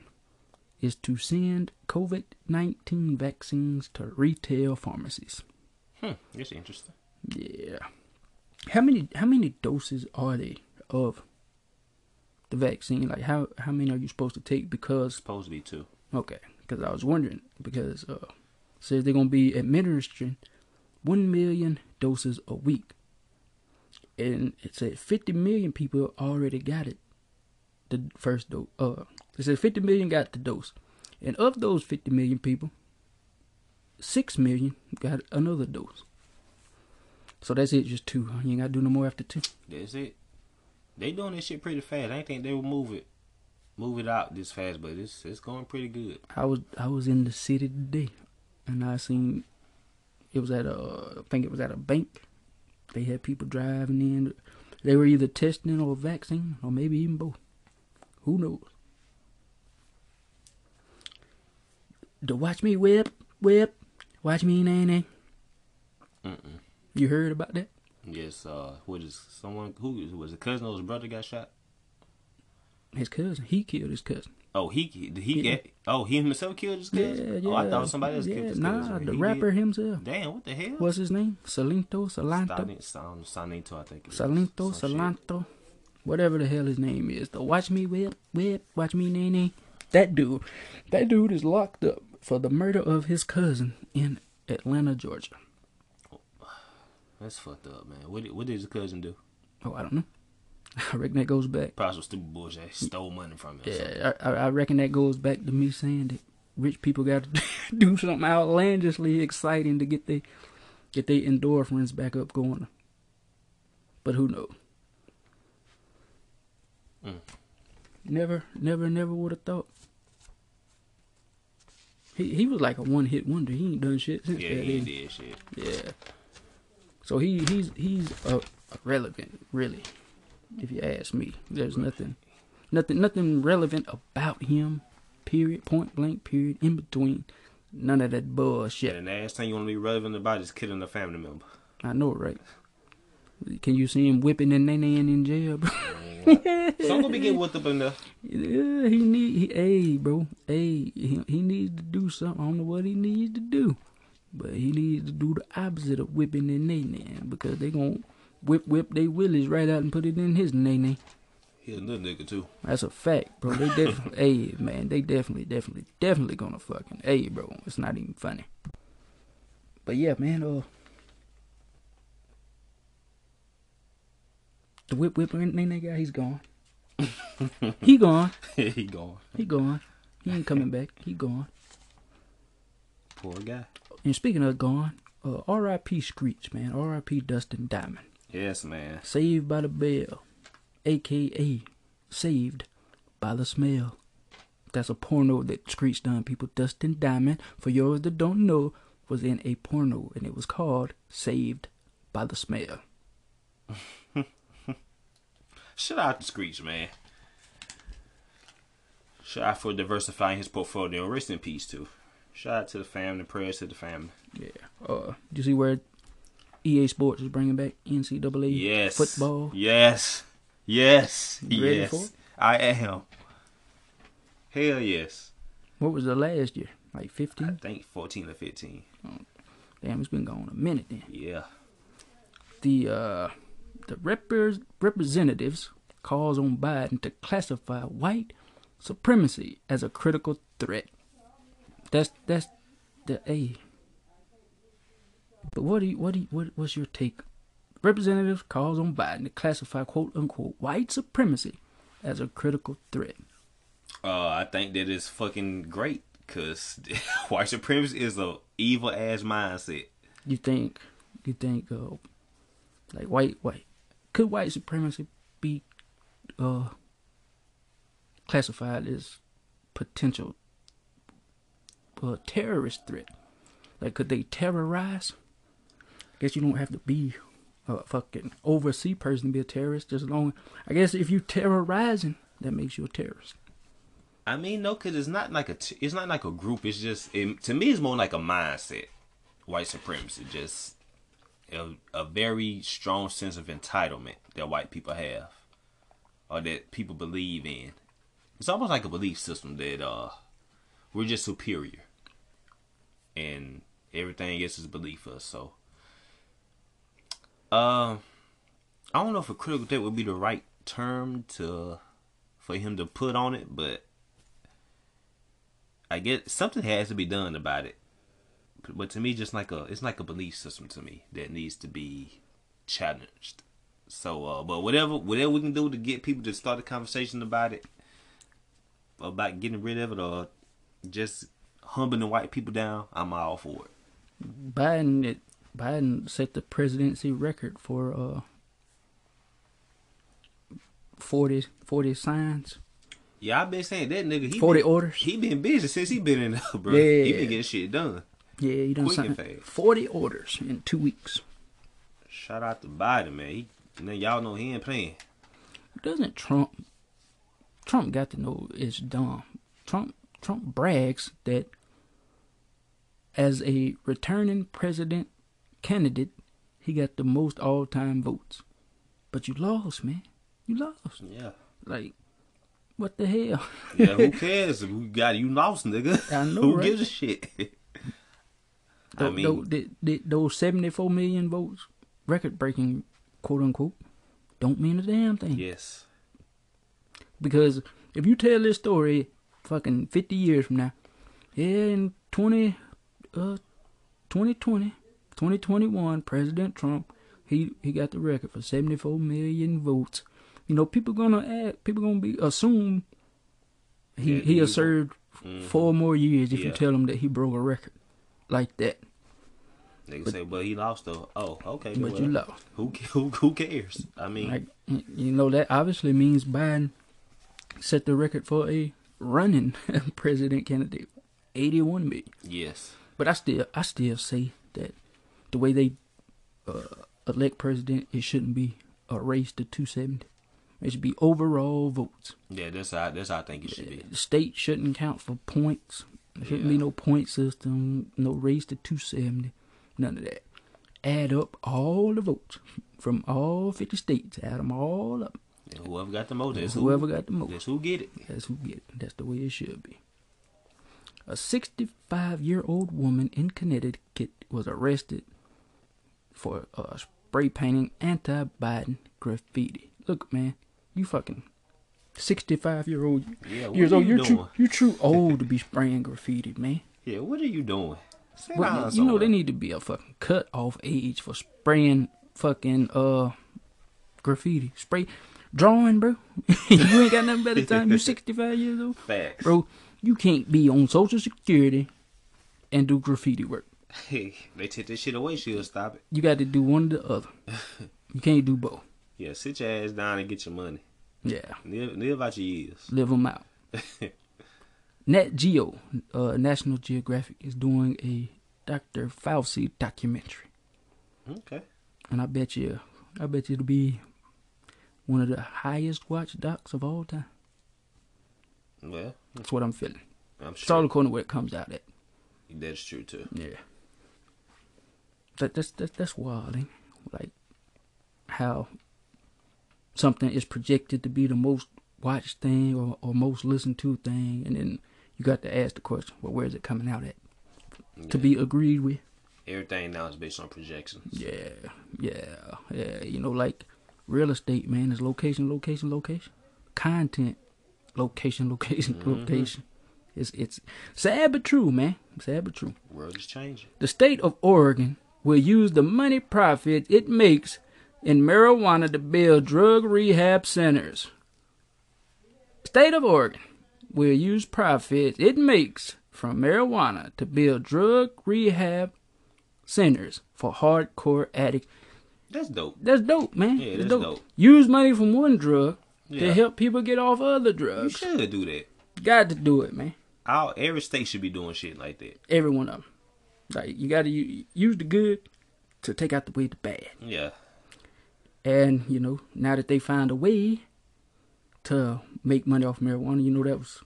is to send COVID nineteen vaccines to retail pharmacies. Hmm, that's interesting. Yeah. How many how many doses are they of the vaccine? Like how how many are you supposed to take? Because Supposed to be two. okay, because I was wondering because uh says they're gonna be administering one million doses a week, and it said fifty million people already got it. The first dose. Uh, it said fifty million got the dose, and of those fifty million people, six million got another dose. So that's it, just two. You ain't gotta do no more after two. That's it. They doing this shit pretty fast. I ain't think they will move it, move it out this fast, but it's it's going pretty good. I was I was in the city today, and I seen it was at a I think it was at a bank. They had people driving in. They were either testing or vaccine, or maybe even both. Who knows? The watch me whip whip, watch me nay nay. Mm-mm. You heard about that? Yes. Uh, what is someone who was a cousin or his brother got shot? His cousin, he killed his cousin. Oh, he did he Yeah. get? Oh, he himself killed his cousin. Yeah, yeah. Oh, I thought somebody else yeah, killed his nah, cousin. the He rapper did? himself. Damn, what the hell? What's his name? Salinto, Salanto. Sanito, I think. Salinto, Salanto, whatever the hell his name is. The watch me whip, whip, watch me nay nay. That dude, that dude is locked up for the murder of his cousin in Atlanta, Georgia. That's fucked up, man. What did, what did his cousin do? Oh, I don't know. I reckon that goes back. Probably some stupid bullshit. Stole money from him. Yeah, I, I reckon that goes back to me saying that rich people got to do something outlandishly exciting to get they get their endorphins back up going. But who knows? Mm. Never, never, never would have thought. He he was like a one hit wonder. He ain't done shit since Yeah, that. he did shit. Yeah. So he he's he's uh, irrelevant, really. If you ask me, there's nothing, nothing, nothing relevant about him. Period. Point blank. Period. In between. None of that bullshit. And the last thing you want to be relevant about is killing a family member. I know, right? Can you see him whipping and nene in jail, bro? Some gonna be getting whooped up in there. Yeah, he need. He, hey, bro. Hey, he, he needs to do something. I don't know what he needs to do, but he needs to do the opposite of whipping and nene because they gonna whip whip they willies right out and put it in his nene. He another nigga too. That's a fact, bro. They definitely, hey, man, they definitely, definitely, definitely gonna fucking, hey, bro. It's not even funny. But yeah, man. Uh, the whip whip nene guy, he's gone. he gone. he gone. He gone. He ain't coming back. He gone. Poor guy. And speaking of gone, uh, R.I.P. Screech, man. R.I.P. Dustin Diamond. Yes, man. Saved by the Bell, aka Saved by the Smell. That's a porno that Screech done. People, Dustin Diamond, for yours that don't know, was in a porno, and it was called "Saved by the Smell." Shout out to Screech, man. Shout out for diversifying his portfolio. Rest in peace, too. Shout out to the family. Prayers to the family. Yeah. Uh, did you see where EA Sports is bringing back NCAA Yes. football? Yes. Yes. You ready yes. for it? I am. Hell yes. What was the last year? Like 15? I think 14 or 15. Damn, it's been going a minute then. Yeah. The uh, the repre- representatives calls on Biden to classify white supremacy as a critical threat. That's that's the A. But what do you, what do you, what what's your take? Representatives calls on Biden to classify quote unquote white supremacy as a critical threat. Uh, I think that is fucking great because white supremacy is a evil ass mindset. You think you think uh like white white could white supremacy be uh classified as potential uh, terrorist threat? Like could they terrorize? I guess you don't have to be a fucking overseas person to be a terrorist. Just as long I guess if you terrorizing, that makes you a terrorist. I mean, no, because it's not like a it's not like a group. It's just it, to me, it's more like a mindset. White supremacy, just a, a very strong sense of entitlement that white people have, or that people believe in. It's almost like a belief system that uh we're just superior, and everything else is belief us. So, um, I don't know if a critical threat would be the right term to for him to put on it, but I get something has to be done about it. But to me, just like a it's like a belief system to me that needs to be challenged. So, uh, but whatever whatever we can do to get people to start a conversation about it, about getting rid of it, or just humbling the white people down, I'm all for it. Biden it, Biden set the presidency record for uh 40, 40 signs. Yeah, I've been saying that nigga. He 40 been, orders. He been busy since he been in there, bro. Yeah. He been getting shit done. Yeah, he done Quick signed fast. 40 orders in two weeks. Shout out to Biden, man. He, now y'all know he ain't playing. Doesn't Trump Trump got to know it's dumb. Trump Trump brags that as a returning president candidate, he got the most all time votes. But you lost, man. You lost. Yeah. Like, what the hell? Yeah, who cares we got you lost, nigga? I know, who right? gives a shit? I mean, tho- th- th- those 74 million votes, record breaking, quote unquote, don't mean a damn thing. yes. Because if you tell this story fucking 50 years from now, yeah, in 20, uh, 2020, 2021, President Trump, he, he got the record for 74 million votes. You know, people gonna add, people gonna be assume he Yeah, he he has served four more years if you tell him that he broke a record like that. Nigga say, but he lost though. Oh, okay. But well, you lost. Who, who who cares? I mean, Like, you know, that obviously means Biden set the record for a running president candidate, 81 million. yes. But I still, I still say that the way they uh, elect president, it shouldn't be a race to 270. It should be overall votes. Yeah, that's how that's how I think it should be. The state shouldn't count for points. There shouldn't be no point system, no race to 270, none of that. Add up all the votes from all 50 states, add them all up. And whoever got the most, that's Whoever who, got the most. that's who get it. That's who get it. That's the way it should be. A 65 year old woman in Connecticut was arrested for uh, spray painting anti Biden graffiti. Look, man, you fucking 65 year old Yeah, years old. you You're true, doing? you're true old to be spraying graffiti, man. Yeah, what are you doing? Down you know they need to be a fucking cut off age for spraying fucking uh graffiti. Spray drawing, bro. you ain't got nothing better time. You're 65 years old. facts, Bro, you can't be on Social Security and do graffiti work. Hey, they take this shit away. She'll stop it. You got to do one or the other. You can't do both. Yeah, sit your ass down and get your money. Yeah, Live, live out your years. live them out. Nat Geo, uh, National Geographic, is doing a Dr. Fauci documentary, Okay. and I bet you, I bet you it'll be one of the highest watched docs of all time. Well, That's what I'm feeling. I'm It's all sure according to where it comes out at. that's true too. Yeah. That that's that's that's wild, ain't? Like how something is projected to be the most watched thing or, or most listened to thing, and then you got to ask the question, well, where is it coming out at? To be agreed with. Everything now is based on projections. Yeah, yeah, yeah. You know, like real estate, man, is location, location, location. Content, location, location, mm-hmm. location. It's it's sad but true, man. Sad but true. World is changing. The state of Oregon will use the money profit it makes in marijuana to build drug rehab centers. State of Oregon will use profits it makes from marijuana to build drug rehab centers for hardcore addicts. That's dope. That's dope, man. Yeah, That's that's dope. Use money from one drug to help people get off other drugs. You should do that. Got to do it, man. All every state should be doing shit like that. Every one of them. Like you got to use the good to take out the way the bad. Yeah. And you know, now that they found a way to make money off marijuana, you know that was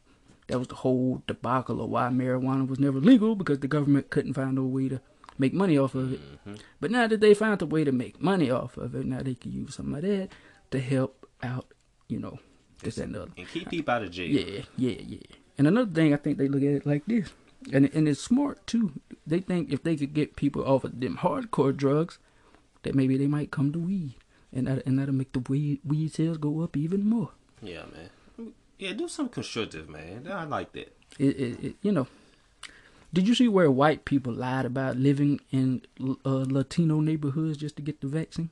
that was the whole debacle of why marijuana was never legal because the government couldn't find no way to make money off of it. Mm-hmm. But now that they found a way to make money off of it, now they can use some of that to help out, you know, this that, and the other. And keep people out of jail. Yeah, yeah, yeah. And another thing, I think they look at it like this, and and it's smart too. They think if they could get people off of them hardcore drugs, that maybe they might come to weed, and that and that'll make the weed weed sales go up even more. Yeah, man. Yeah, do something constructive, man. I like that. It, it, it you know. Did you see where white people lied about living in uh, Latino neighborhoods just to get the vaccine?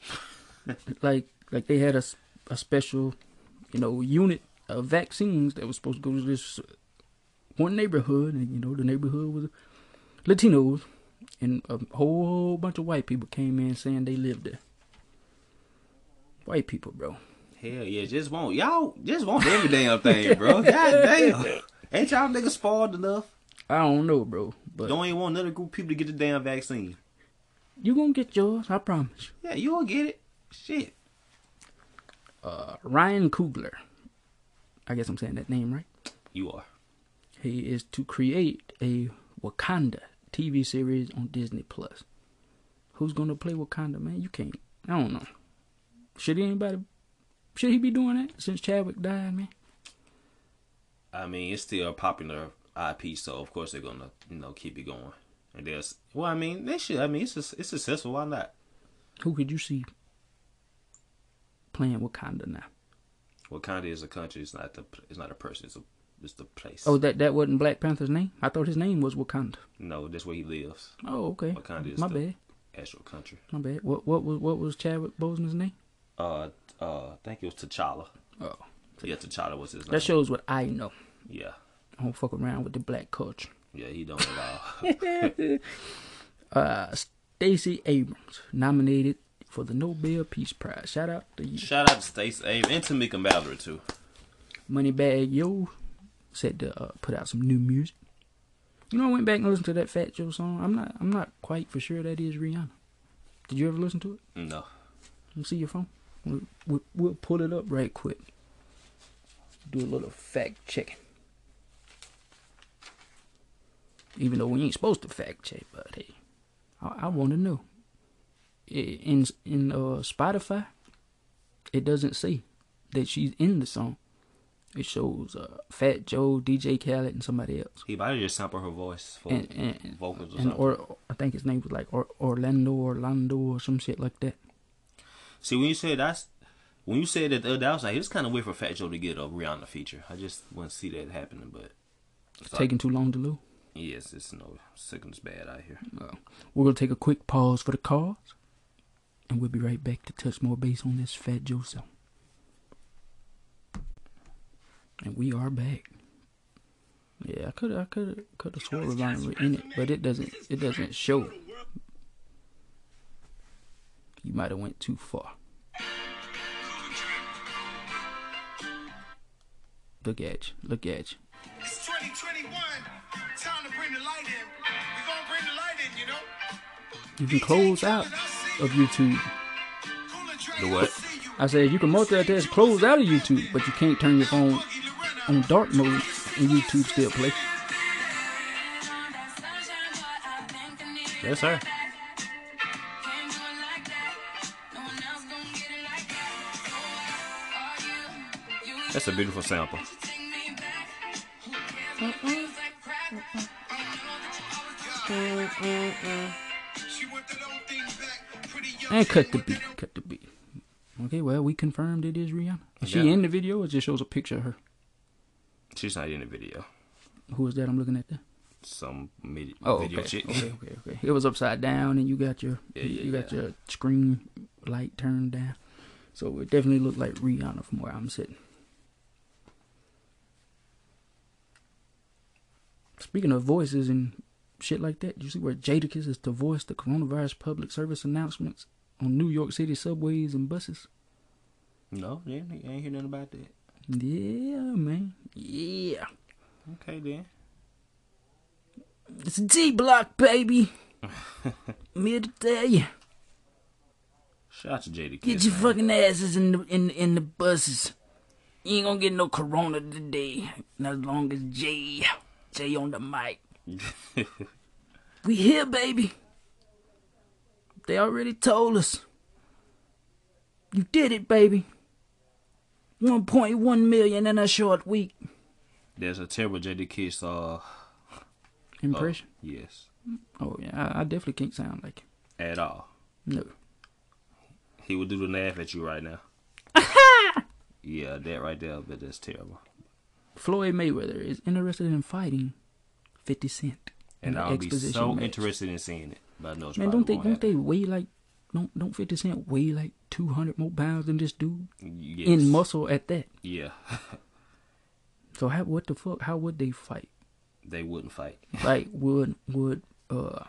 like, like they had a, a special, you know, unit of vaccines that was supposed to go to this one neighborhood, and you know, the neighborhood was Latinos, and a whole bunch of white people came in saying they lived there. White people, bro. Hell yeah, just want y'all just want every damn thing, bro. God damn. Ain't y'all niggas spoiled enough? I don't know, bro, but Don't even want another group of people to get the damn vaccine. you gonna get yours, I promise. Yeah, you will get it. Shit. uh, Ryan Coogler. I guess I'm saying that name right. You are. He is to create a Wakanda TV series on Disney Plus. Who's gonna play Wakanda, man? You can't. I don't know. Should anybody? Should he be doing that since Chadwick died, man? I mean, it's still a popular IP, so of course they're gonna, you know, keep it going. And there's, well, I mean, they should. I mean, it's it's successful. Why not? Who could you see playing Wakanda now? Wakanda is a country. It's not the. It's not a person. It's a. It's the place. Oh, that that wasn't Black Panther's name. I thought his name was Wakanda. no, that's where he lives. Oh, okay. Wakanda is My bad. actual country. My bad. What what was what was Chadwick Boseman's name? Uh, uh, I think it was T'Challa. Oh, Yeah, T'Challa was his name. that shows what I know. Yeah, I don't fuck around with the black culture. yeah, he don't at all. uh, Stacey Abrams nominated for the Nobel Peace Prize. Shout out to you. Shout out to Stacey Abrams and Tamika Mallory too. Moneybagg Yo said to uh, put out some new music. You know, I went back and listened to that Fat Joe song. I'm not, I'm not quite for sure that is Rihanna. Did you ever listen to it? No, Let me see your phone. We'll, we'll, we'll pull it up right quick. Do a little fact checking. Even though we ain't supposed to fact check, but hey, I, I want to know. In in uh, Spotify, it doesn't say that she's in the song. It shows uh, Fat Joe, DJ Khaled, and somebody else. he might have just sampled her voice for And, and, vocals or and something. or I think his name was like or, Orlando, Orlando, or some shit like that. See, when you said that's when you said that the other I was like, it's kind of weird for Fat Joe to get a Rihanna feature. I just want to see that happening, but it's like- Taking too long to load. yes, it's no sickness bad out here. Uh, we're gonna take a quick pause for the cause, and we'll be right back to touch more base on this Fat Joe song. And we are back. Yeah, I could I could could have swore Rihanna were in it, but it doesn't it doesn't show. You might have went too far. Look at you, look at you. It's 2021. Time to bring the light in. We're gonna bring the light in, you know? You can close out of YouTube. The what? I said you can multitask close out of YouTube, but you can't turn your phone on dark mode and YouTube still play. Yes, her. That's a beautiful sample. She want that old thing back. Pretty young. And cut the beat. Cut the beat. Okay, well we confirmed it is Rihanna. Is she in the video? Or just shows a picture of her. She's not in the video. Who is that I'm looking at there? Some midi- Oh, video okay. chick. okay, okay, okay. It was upside down, and you got your Yeah, you, yeah, you got yeah. your screen light turned down, so it definitely looked like Rihanna from where I'm sitting. Speaking of voices and shit like that, you see where Jadakiss is to voice the coronavirus public service announcements on New York City subways and buses. No, yeah, I ain't hear nothing about that. Yeah, man. Yeah. Okay then. It's D Block, baby. I'm here to tell you. Shout out to JD. Get your fucking asses in the in in the buses. You ain't gonna get no corona today. Not as long as Jay Jay on the mic. We here, baby. They already told us. You did it, baby. 1.1 million in a short week. There's a terrible Jadakiss uh Impression? yes. Oh, yeah, I, I definitely can't sound like him. At all. No. He would do the laugh at you right now. yeah, that right there, but that's terrible. Floyd Mayweather is interested in fighting 50 Cent. And I'll be so match. interested in seeing it. But I know it's Man, don't they don't they weigh like don't don't 50 Cent weigh like 200 more pounds than this dude. Yes. in muscle at that? Yeah. So how what the fuck? How would they fight? they wouldn't fight. Like would would uh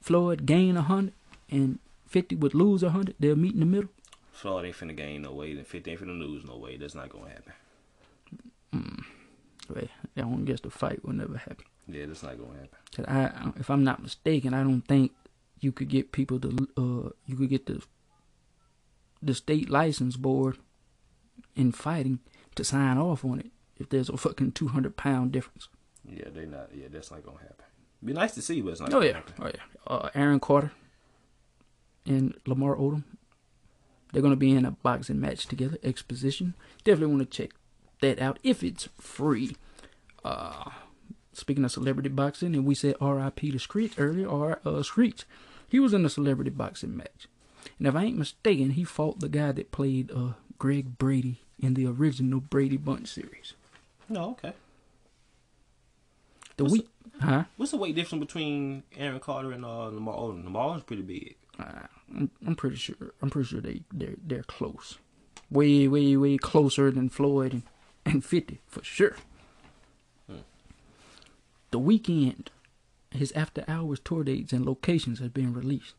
Floyd gain a hundred and 50 would lose a hundred? They'll meet in the middle. Floyd ain't finna gain no weight and 50 ain't finna lose no weight. That's not gonna happen. Well, I don't guess the fight will never happen. Yeah, that's not gonna happen. 'Cause I, if I'm not mistaken, I don't think you could get people to, uh, you could get the, the state license board in fighting to sign off on it if there's a fucking 200 pound difference. Yeah, they not. Yeah, that's not gonna happen. Be nice to see, but it's not. Oh gonna yeah, happen. oh yeah. Uh, Aaron Carter and Lamar Odom, they're gonna be in a boxing match together. Exposition. Definitely want to check that out if it's free. Uh, speaking of celebrity boxing, and we said R.I.P. to Screech earlier. Or uh, Screech, he was in a celebrity boxing match, and if I ain't mistaken, he fought the guy that played uh, Greg Brady in the original Brady Bunch series. No, okay. The What's week, huh? What's the weight difference between Aaron Carter and uh, Lamar Odom? Lamar Odom's pretty big. Uh, I'm, I'm pretty sure. I'm pretty sure they they're they're close, way way way closer than Floyd and, and Fifty for sure. Hmm. The Weeknd, his after hours tour dates and locations have been released.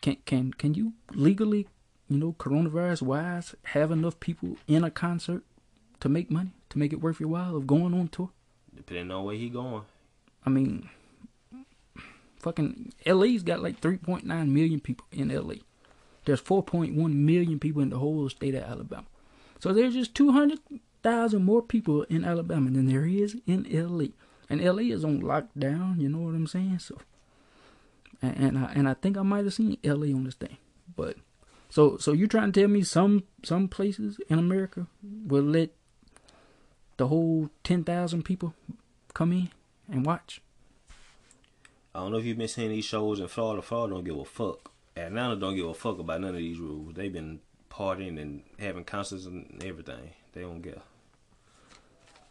Can can can you legally, you know, coronavirus wise, have enough people in a concert to make money to make it worth your while of going on tour? Depending on where he going. I mean, fucking LA's got like 3.9 million people in LA. There's 4.1 million people in the whole state of Alabama. So there's just 200,000 more people in Alabama than there is in LA. And LA is on lockdown, you know what I'm saying? So, and, and I and I think I might have seen LA on this thing. But so so you trying to tell me some some places in America will let the whole 10,000 people come in and watch? I don't know if you've been seeing these shows in Florida. Florida don't give a fuck. Atlanta don't give a fuck about none of these rules. They've been partying and having concerts and everything. They don't get.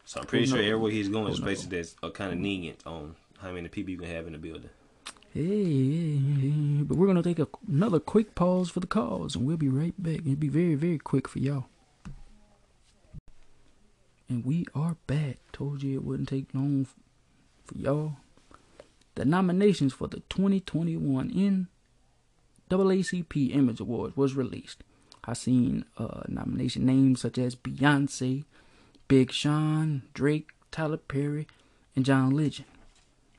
So I'm pretty Who sure knows? everywhere he's going is Who places that's are kind of lenient on how many people you can have in the building. Hey, hey, hey, but we're gonna take a, another quick pause for the calls, and we'll be right back. It'll be very, very quick for y'all. And we are back. Told you it wouldn't take long for y'all. The nominations for the 2021 NAACP Image Awards was released. I seen uh, nomination names such as Beyonce, Big Sean, Drake, Tyler Perry, and John Legend.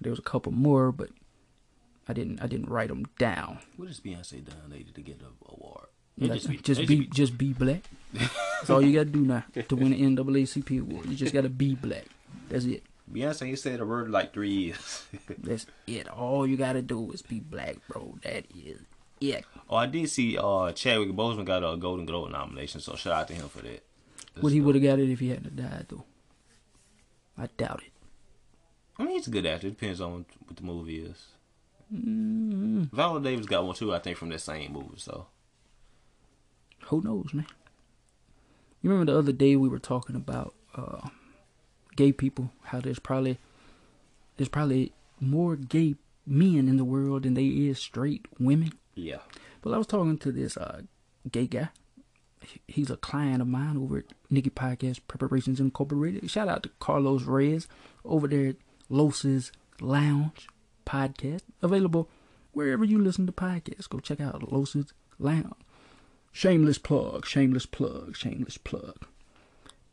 There was a couple more, but I didn't I didn't write them down. What has Beyonce done lately to get an award? Like, just, just be, be, just be black. That's all you gotta do now to win an NAACP award. You just gotta be black. That's it. Beyonce ain't said a word in like three years. That's it. All you gotta do is be black, bro. That is it. oh, I did see uh Chadwick Boseman got a Golden Globe nomination, so shout out to him for that. Would he would have got it if he hadn't died though? I doubt it. I mean, he's a good actor. It depends on what the movie is. Mm, Viola Davis got one too, I think, from that same movie. So who knows, man? You remember the other day we were talking about uh, gay people? How there's probably there's probably more gay men in the world than there is straight women. Yeah, Well, I was talking to this uh, gay guy. He's a client of mine over at Nikki Podcast Preparations Incorporated. Shout out to Carlos Reyes over there at Los's Lounge Podcast. Available wherever you listen to podcasts. Go check out Los's Lounge. Shameless plug, shameless plug, shameless plug.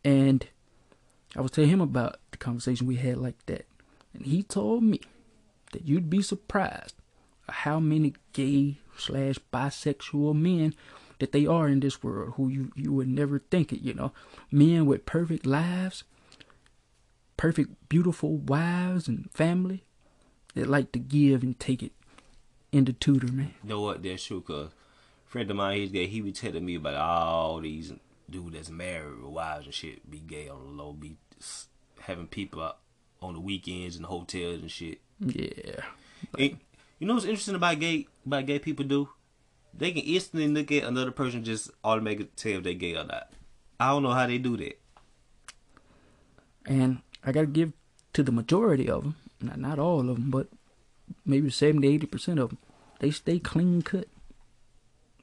And I was telling him about the conversation we had like that. And he told me that you'd be surprised how many gay slash bisexual men that they are in this world who you, you would never think it, you know. Men with perfect lives, perfect, beautiful wives and family that like to give and take it into tutor, man. you know what? That's true. Cause friend of mine, he's gay. He be telling me about all these dudes that's married with wives and shit, be gay on the low, be having people out on the weekends in hotels and shit. Yeah. And you know what's interesting about gay about gay people do? They can instantly look at another person just automatically tell if they gay or not. I don't know how they do that. And I got to give to the majority of them, not, not all of them, but maybe 70, 80% of them, they stay clean cut.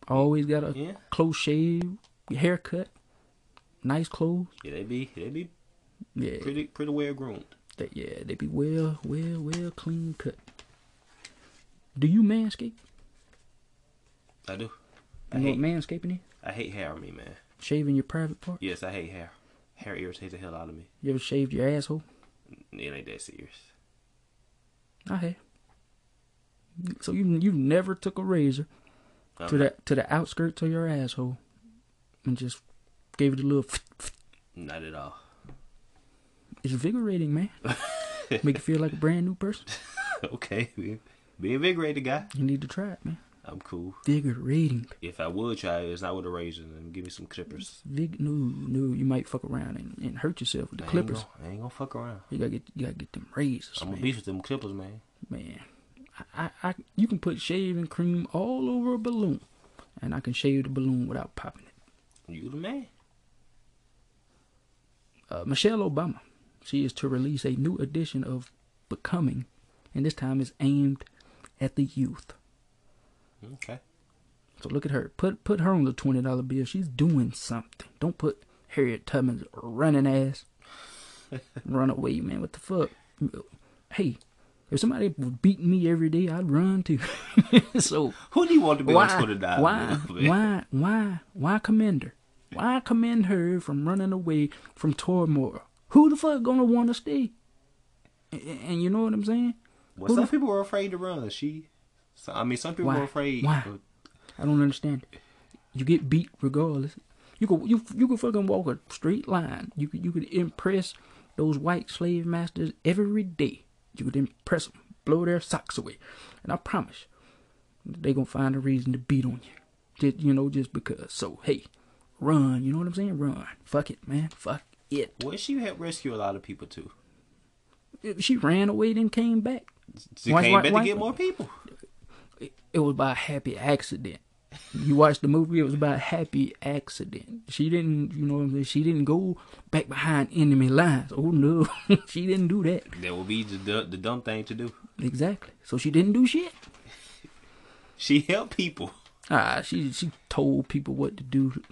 Always got a Yeah. close shave, haircut, nice clothes. Yeah, they be they be Yeah, pretty pretty well groomed. they, yeah, they be well, well, well clean cut. Do you manscape? I do. I You know hate what manscaping is? I hate hair on me, man. Shaving your private part? Yes, I hate hair. Hair irritates the hell out of me. You ever shaved your asshole? It ain't that serious. I have. So you you never took a razor to the to the outskirts of your asshole and just gave it a little. Not at all. It's invigorating, man. Make you feel like a brand new person. okay, be, invigorated, guy. You need to try it, man. I'm cool. Invigorating. If I would try it, it's not with a razor. Then give me some clippers. Vig- no, no, you might fuck around and, and hurt yourself with the I ain't clippers. gonna- I ain't gonna fuck around. You gotta get you gotta get them razors, I'm man. gonna beef with them clippers, man. man. I, I, I, you can put shaving cream all over a balloon, and I can shave the balloon without popping it. You the man. uh, Michelle Obama. She is to release a new edition of Becoming, and this time is aimed at the youth. Okay. So look at her. Put put her on the twenty dollar bill. She's doing something. Don't put Harriet Tubman's running ass. run away, man. What the fuck? Hey, if somebody was beating me every day, I'd run too. so Who do you want to be why, on Twitter now? why, man? why, why, why commend her? Why commend her from running away from turmoil? Who the fuck gonna want to stay? And, and you know what I'm saying? Well, some people were afraid to run. She, so, I mean, some people Why? were afraid. Why? but I don't understand. You get beat regardless. You could you you could fucking walk a straight line. You could you could impress those white slave masters every day. You could impress them, blow their socks away, and I promise they gonna find a reason to beat on you. Just you know just because. So hey, run. You know what I'm saying? Run. Fuck it, man. Fuck it. Well, she helped rescue a lot of people too. She ran away then came back. She Why- came back to get more people. it, it was by a happy accident. You watched the movie, it was by a happy accident. She didn't, you know what I'm saying? She didn't go back behind enemy lines. Oh no, she didn't do that. That would be the, the the dumb thing to do. Exactly. So she didn't do shit. She helped people. Ah, she she told people what to do,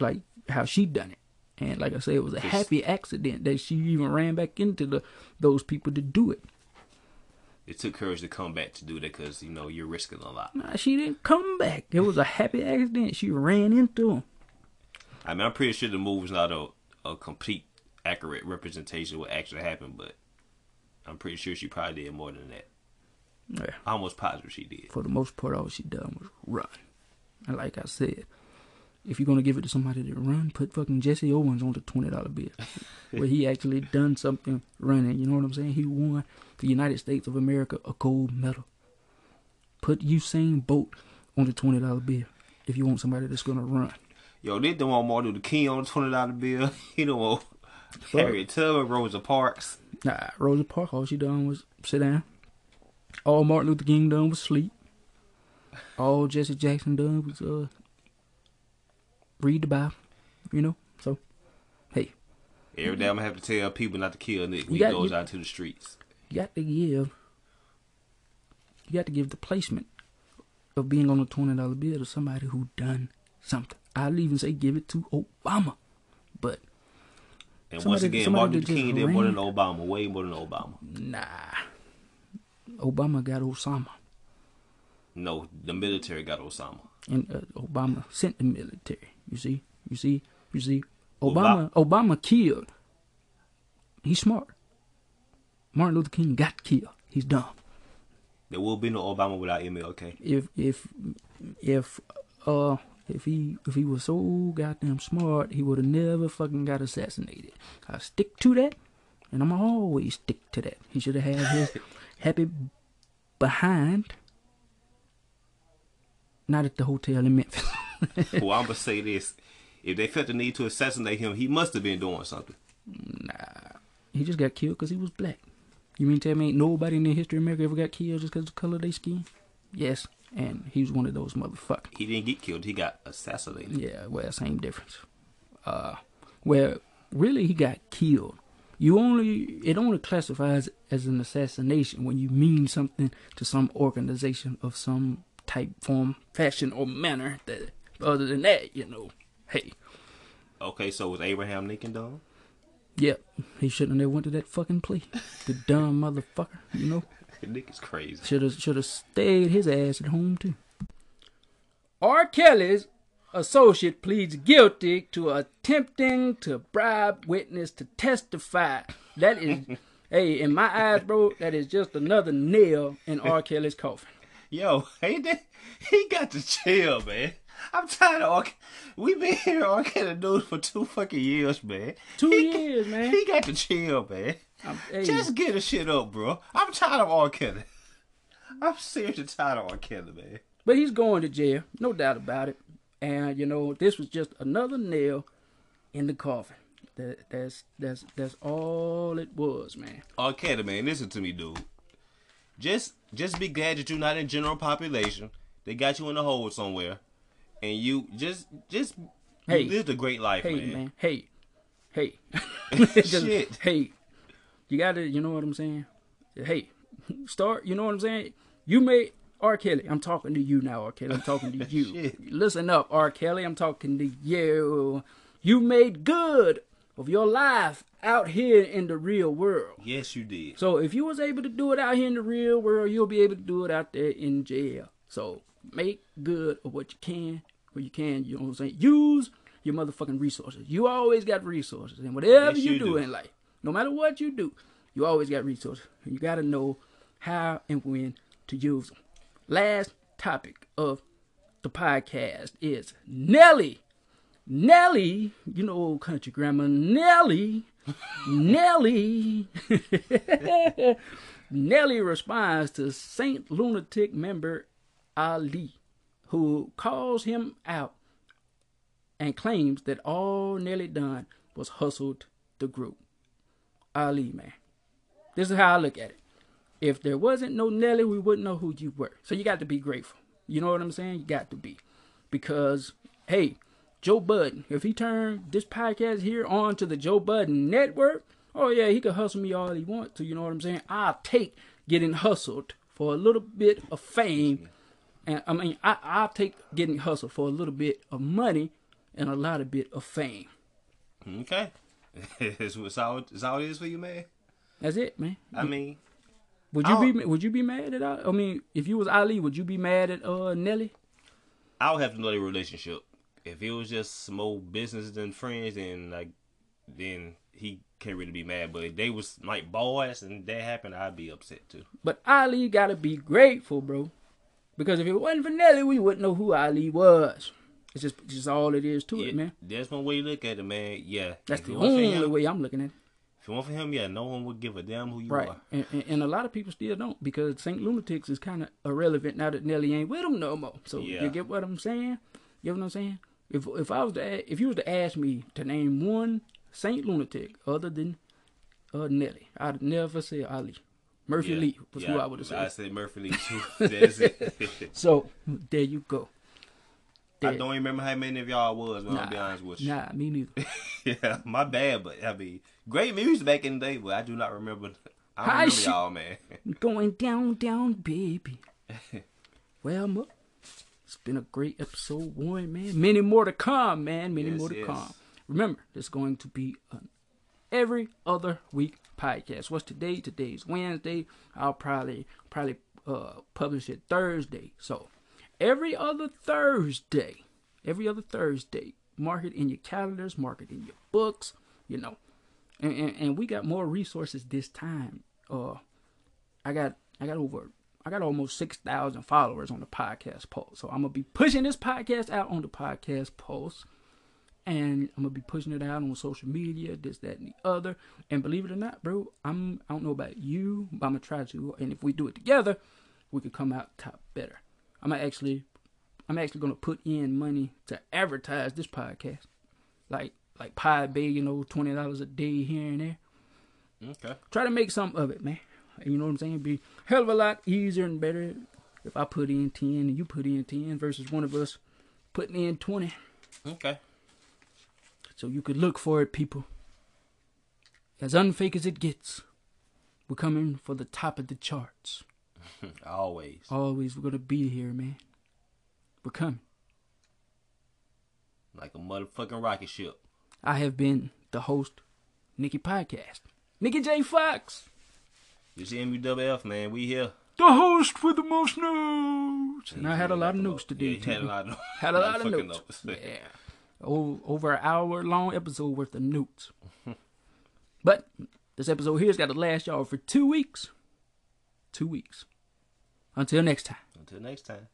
like how she done it. And like I said, it was a happy accident that she even ran back into the those people to do it. It took courage to come back to do that because you know you're risking a lot. Nah, she didn't come back. It was a happy accident. She ran into him. I mean, I'm pretty sure the movie's not a, a complete accurate representation of what actually happened, but I'm pretty sure she probably did more than that. Yeah. Almost positive she did. For the most part, all she done was run. And like I said, if you're gonna give it to somebody to run, put fucking Jesse Owens on the twenty dollar bill, where he actually done something running. You know what I'm saying? He won the United States of America a gold medal. Put Usain Bolt on the twenty dollar bill if you want somebody that's gonna run. Yo, they don't want Martin Luther King on the twenty dollar bill. He don't want Harriet Tubman, Rosa Parks. Nah, Rosa Parks, all she done was sit down. All Martin Luther King done was sleep. All Jesse Jackson done was uh read the Bible. You know? So hey, Every day I'm gonna have to tell people not to kill Nick when he goes you- out to the streets. you got to give you got to give the placement of being on a twenty dollar bill to somebody who done something. I'll even say give it to Obama. But And Somebody- once again, Martin Luther King did more than. Obama, way more than Obama. nah. Obama got Osama. No, the military got Osama. and uh, Obama sent the military. You see, you see, you see. Oba- Obama, Obama killed. He's smart. Martin Luther King got killed. He's dumb. There will be no Obama without MLK. If if if uh if he if he was so goddamn smart, he would have never fucking got assassinated. I stick to that, and I'm always stick to that. He should have had his happy behind. Not at the hotel in Memphis. well, I'm gonna say this: if they felt the need to assassinate him, he must have been doing something. Nah, he just got killed because he was black. You mean tell me ain't nobody in the history of America ever got killed just because of the color of their skin? Yes, and he was one of those motherfuckers. He didn't get killed; he got assassinated. Yeah, well, same difference. Uh, well, really, he got killed. You only it only classifies as an assassination when you mean something to some organization of some type, form, fashion, or manner. That other than that, you know, hey, Okay, so was Abraham Lincoln done? yep, he shouldn't have never went to that fucking plea. The dumb motherfucker, you know. Nick is crazy. Should have should have stayed his ass at home too. R. Kelly's associate pleads guilty to attempting to bribe witness to testify. That is, hey, in my eyes, bro, that is just another nail in R. Kelly's coffin. Yo, ain't that he got to chill, man. I'm tired of R. We been here. Kelly news for two fucking years, man. Two He got- years, man. He got to chill, man. Hey, Just get the shit up, bro. I'm tired of R. Kelly. I'm seriously tired of R. Kelly, man. but he's going to jail, no doubt about it. And you know, this was just another nail in the coffin. That, that's that's that's all it was, man. R. Kelly, man, listen to me, dude. Just just be glad that you're not in general population. They got you in a hole somewhere. And you just just Hey. you lived a great life, Hey, man. man. Hey, hey. Just, Shit. Hey, you gotta. You know what I'm saying? Hey, start. You know what I'm saying? You made R. Kelly. I'm talking to you now, R. Kelly. I'm talking to you. Listen up, R. Kelly. I'm talking to you. You made good of your life out here in the real world. Yes, you did. So if you was able to do it out here in the real world, you'll be able to do it out there in jail. So make good of what you can, where you can. You know what I'm saying? Use your motherfucking resources. You always got resources, and whatever Yes, you, you do, do. in life, no matter what you do, you always got resources. And you got to know how and when to use them. Last topic of the podcast is Nelly. Nelly, you know old country grandma, Nelly, Nelly, Nelly responds to Saint Lunatic member Ali, who calls him out and claims that all Nelly done was hustled the group. Ali, man. This is how I look at it. If there wasn't no Nelly, we wouldn't know who you were. So you got to be grateful. You know what I'm saying? You got to be. Because, hey, Joe Budden, if he turned this podcast here on to the Joe Budden network, oh yeah, he could hustle me all he wants to. You know what I'm saying? I'll take getting hustled for a little bit of fame. And I mean, I, I'll take getting hustled for a little bit of money and a lot of bit of fame. Okay. It's it's how, it's how it is for you, man. That's it, man. I mean, Would you be would you be mad at I I mean, if you was Ali, would you be mad at uh Nelly? I would have to know their relationship. If it was just some old business and friends, and like then he can't really be mad. But if they was like boys and that happened, I'd be upset too. But Ali gotta be grateful, bro. Because if it wasn't for Nelly, we wouldn't know who Ali was. It's just just all it is to Yeah, it, man. That's one way you look at it, man. Yeah, That's If the it wasn't for only him- way I'm looking at it. If it weren't for him, yeah, no one would give a damn who you Right. are. And, and, and a lot of people still don't because St. Lunatics is kind of irrelevant now that Nelly ain't with them no more. So Yeah. you get what I'm saying? You get what I'm saying? If if I was to if you was to ask me to name one Saint Lunatic other than uh, Nelly, I'd never say Ali. Murphy Yeah. Lee was yeah, who I would have said. I said Murphy Lee too. So there you go. I don't even remember how many of y'all was. Man, Nah, I'll be honest with you. Nah, me neither. yeah, my bad, but I mean, great music back in the day, but I do not remember. I don't Hi, remember y'all, man. Going down, down, baby. well, Mo, it's been a great episode one, man. Many more to come, man. Many Yes, more to yes. come. Remember, there's going to be an every other week podcast. What's today? Today's Wednesday. I'll probably probably uh publish it Thursday. So every other Thursday, every other Thursday, mark it in your calendars, mark it in your books. You know, and and, and we got more resources this time. Uh, I got I got over I got almost six thousand followers on the podcast post. So I'm gonna be pushing this podcast out on the podcast post. And I'm gonna be pushing it out on social media, this, that, and the other. And believe it or not, bro, I'm I don't know about you, but I'm gonna try to. And if we do it together, we could come out top better. I'm actually I'm actually gonna put in money to advertise this podcast. Like like Pie Bay, you know, twenty dollars a day here and there Okay. try to make something of it, man. You know what I'm saying? It'd be a hell of a lot easier and better if I put in ten and you put in ten versus one of us putting in twenty. Okay. So you could look for it, people. As unfake as it gets, we're coming for the top of the charts. Always. Always, we're gonna be here, man. We're coming. Like a motherfucking rocket ship. I have been the host, Nikki Podcast. Nikki J. Fox, This MUWF, man. We here. the host with the most notes. And I had a lot of notes today, Yeah, you too. had a lot of, Had a lot of notes. Yeah. Over an hour long episode worth of notes. but this episode here's got to last y'all for two weeks. Two weeks. Until next time. Until next time.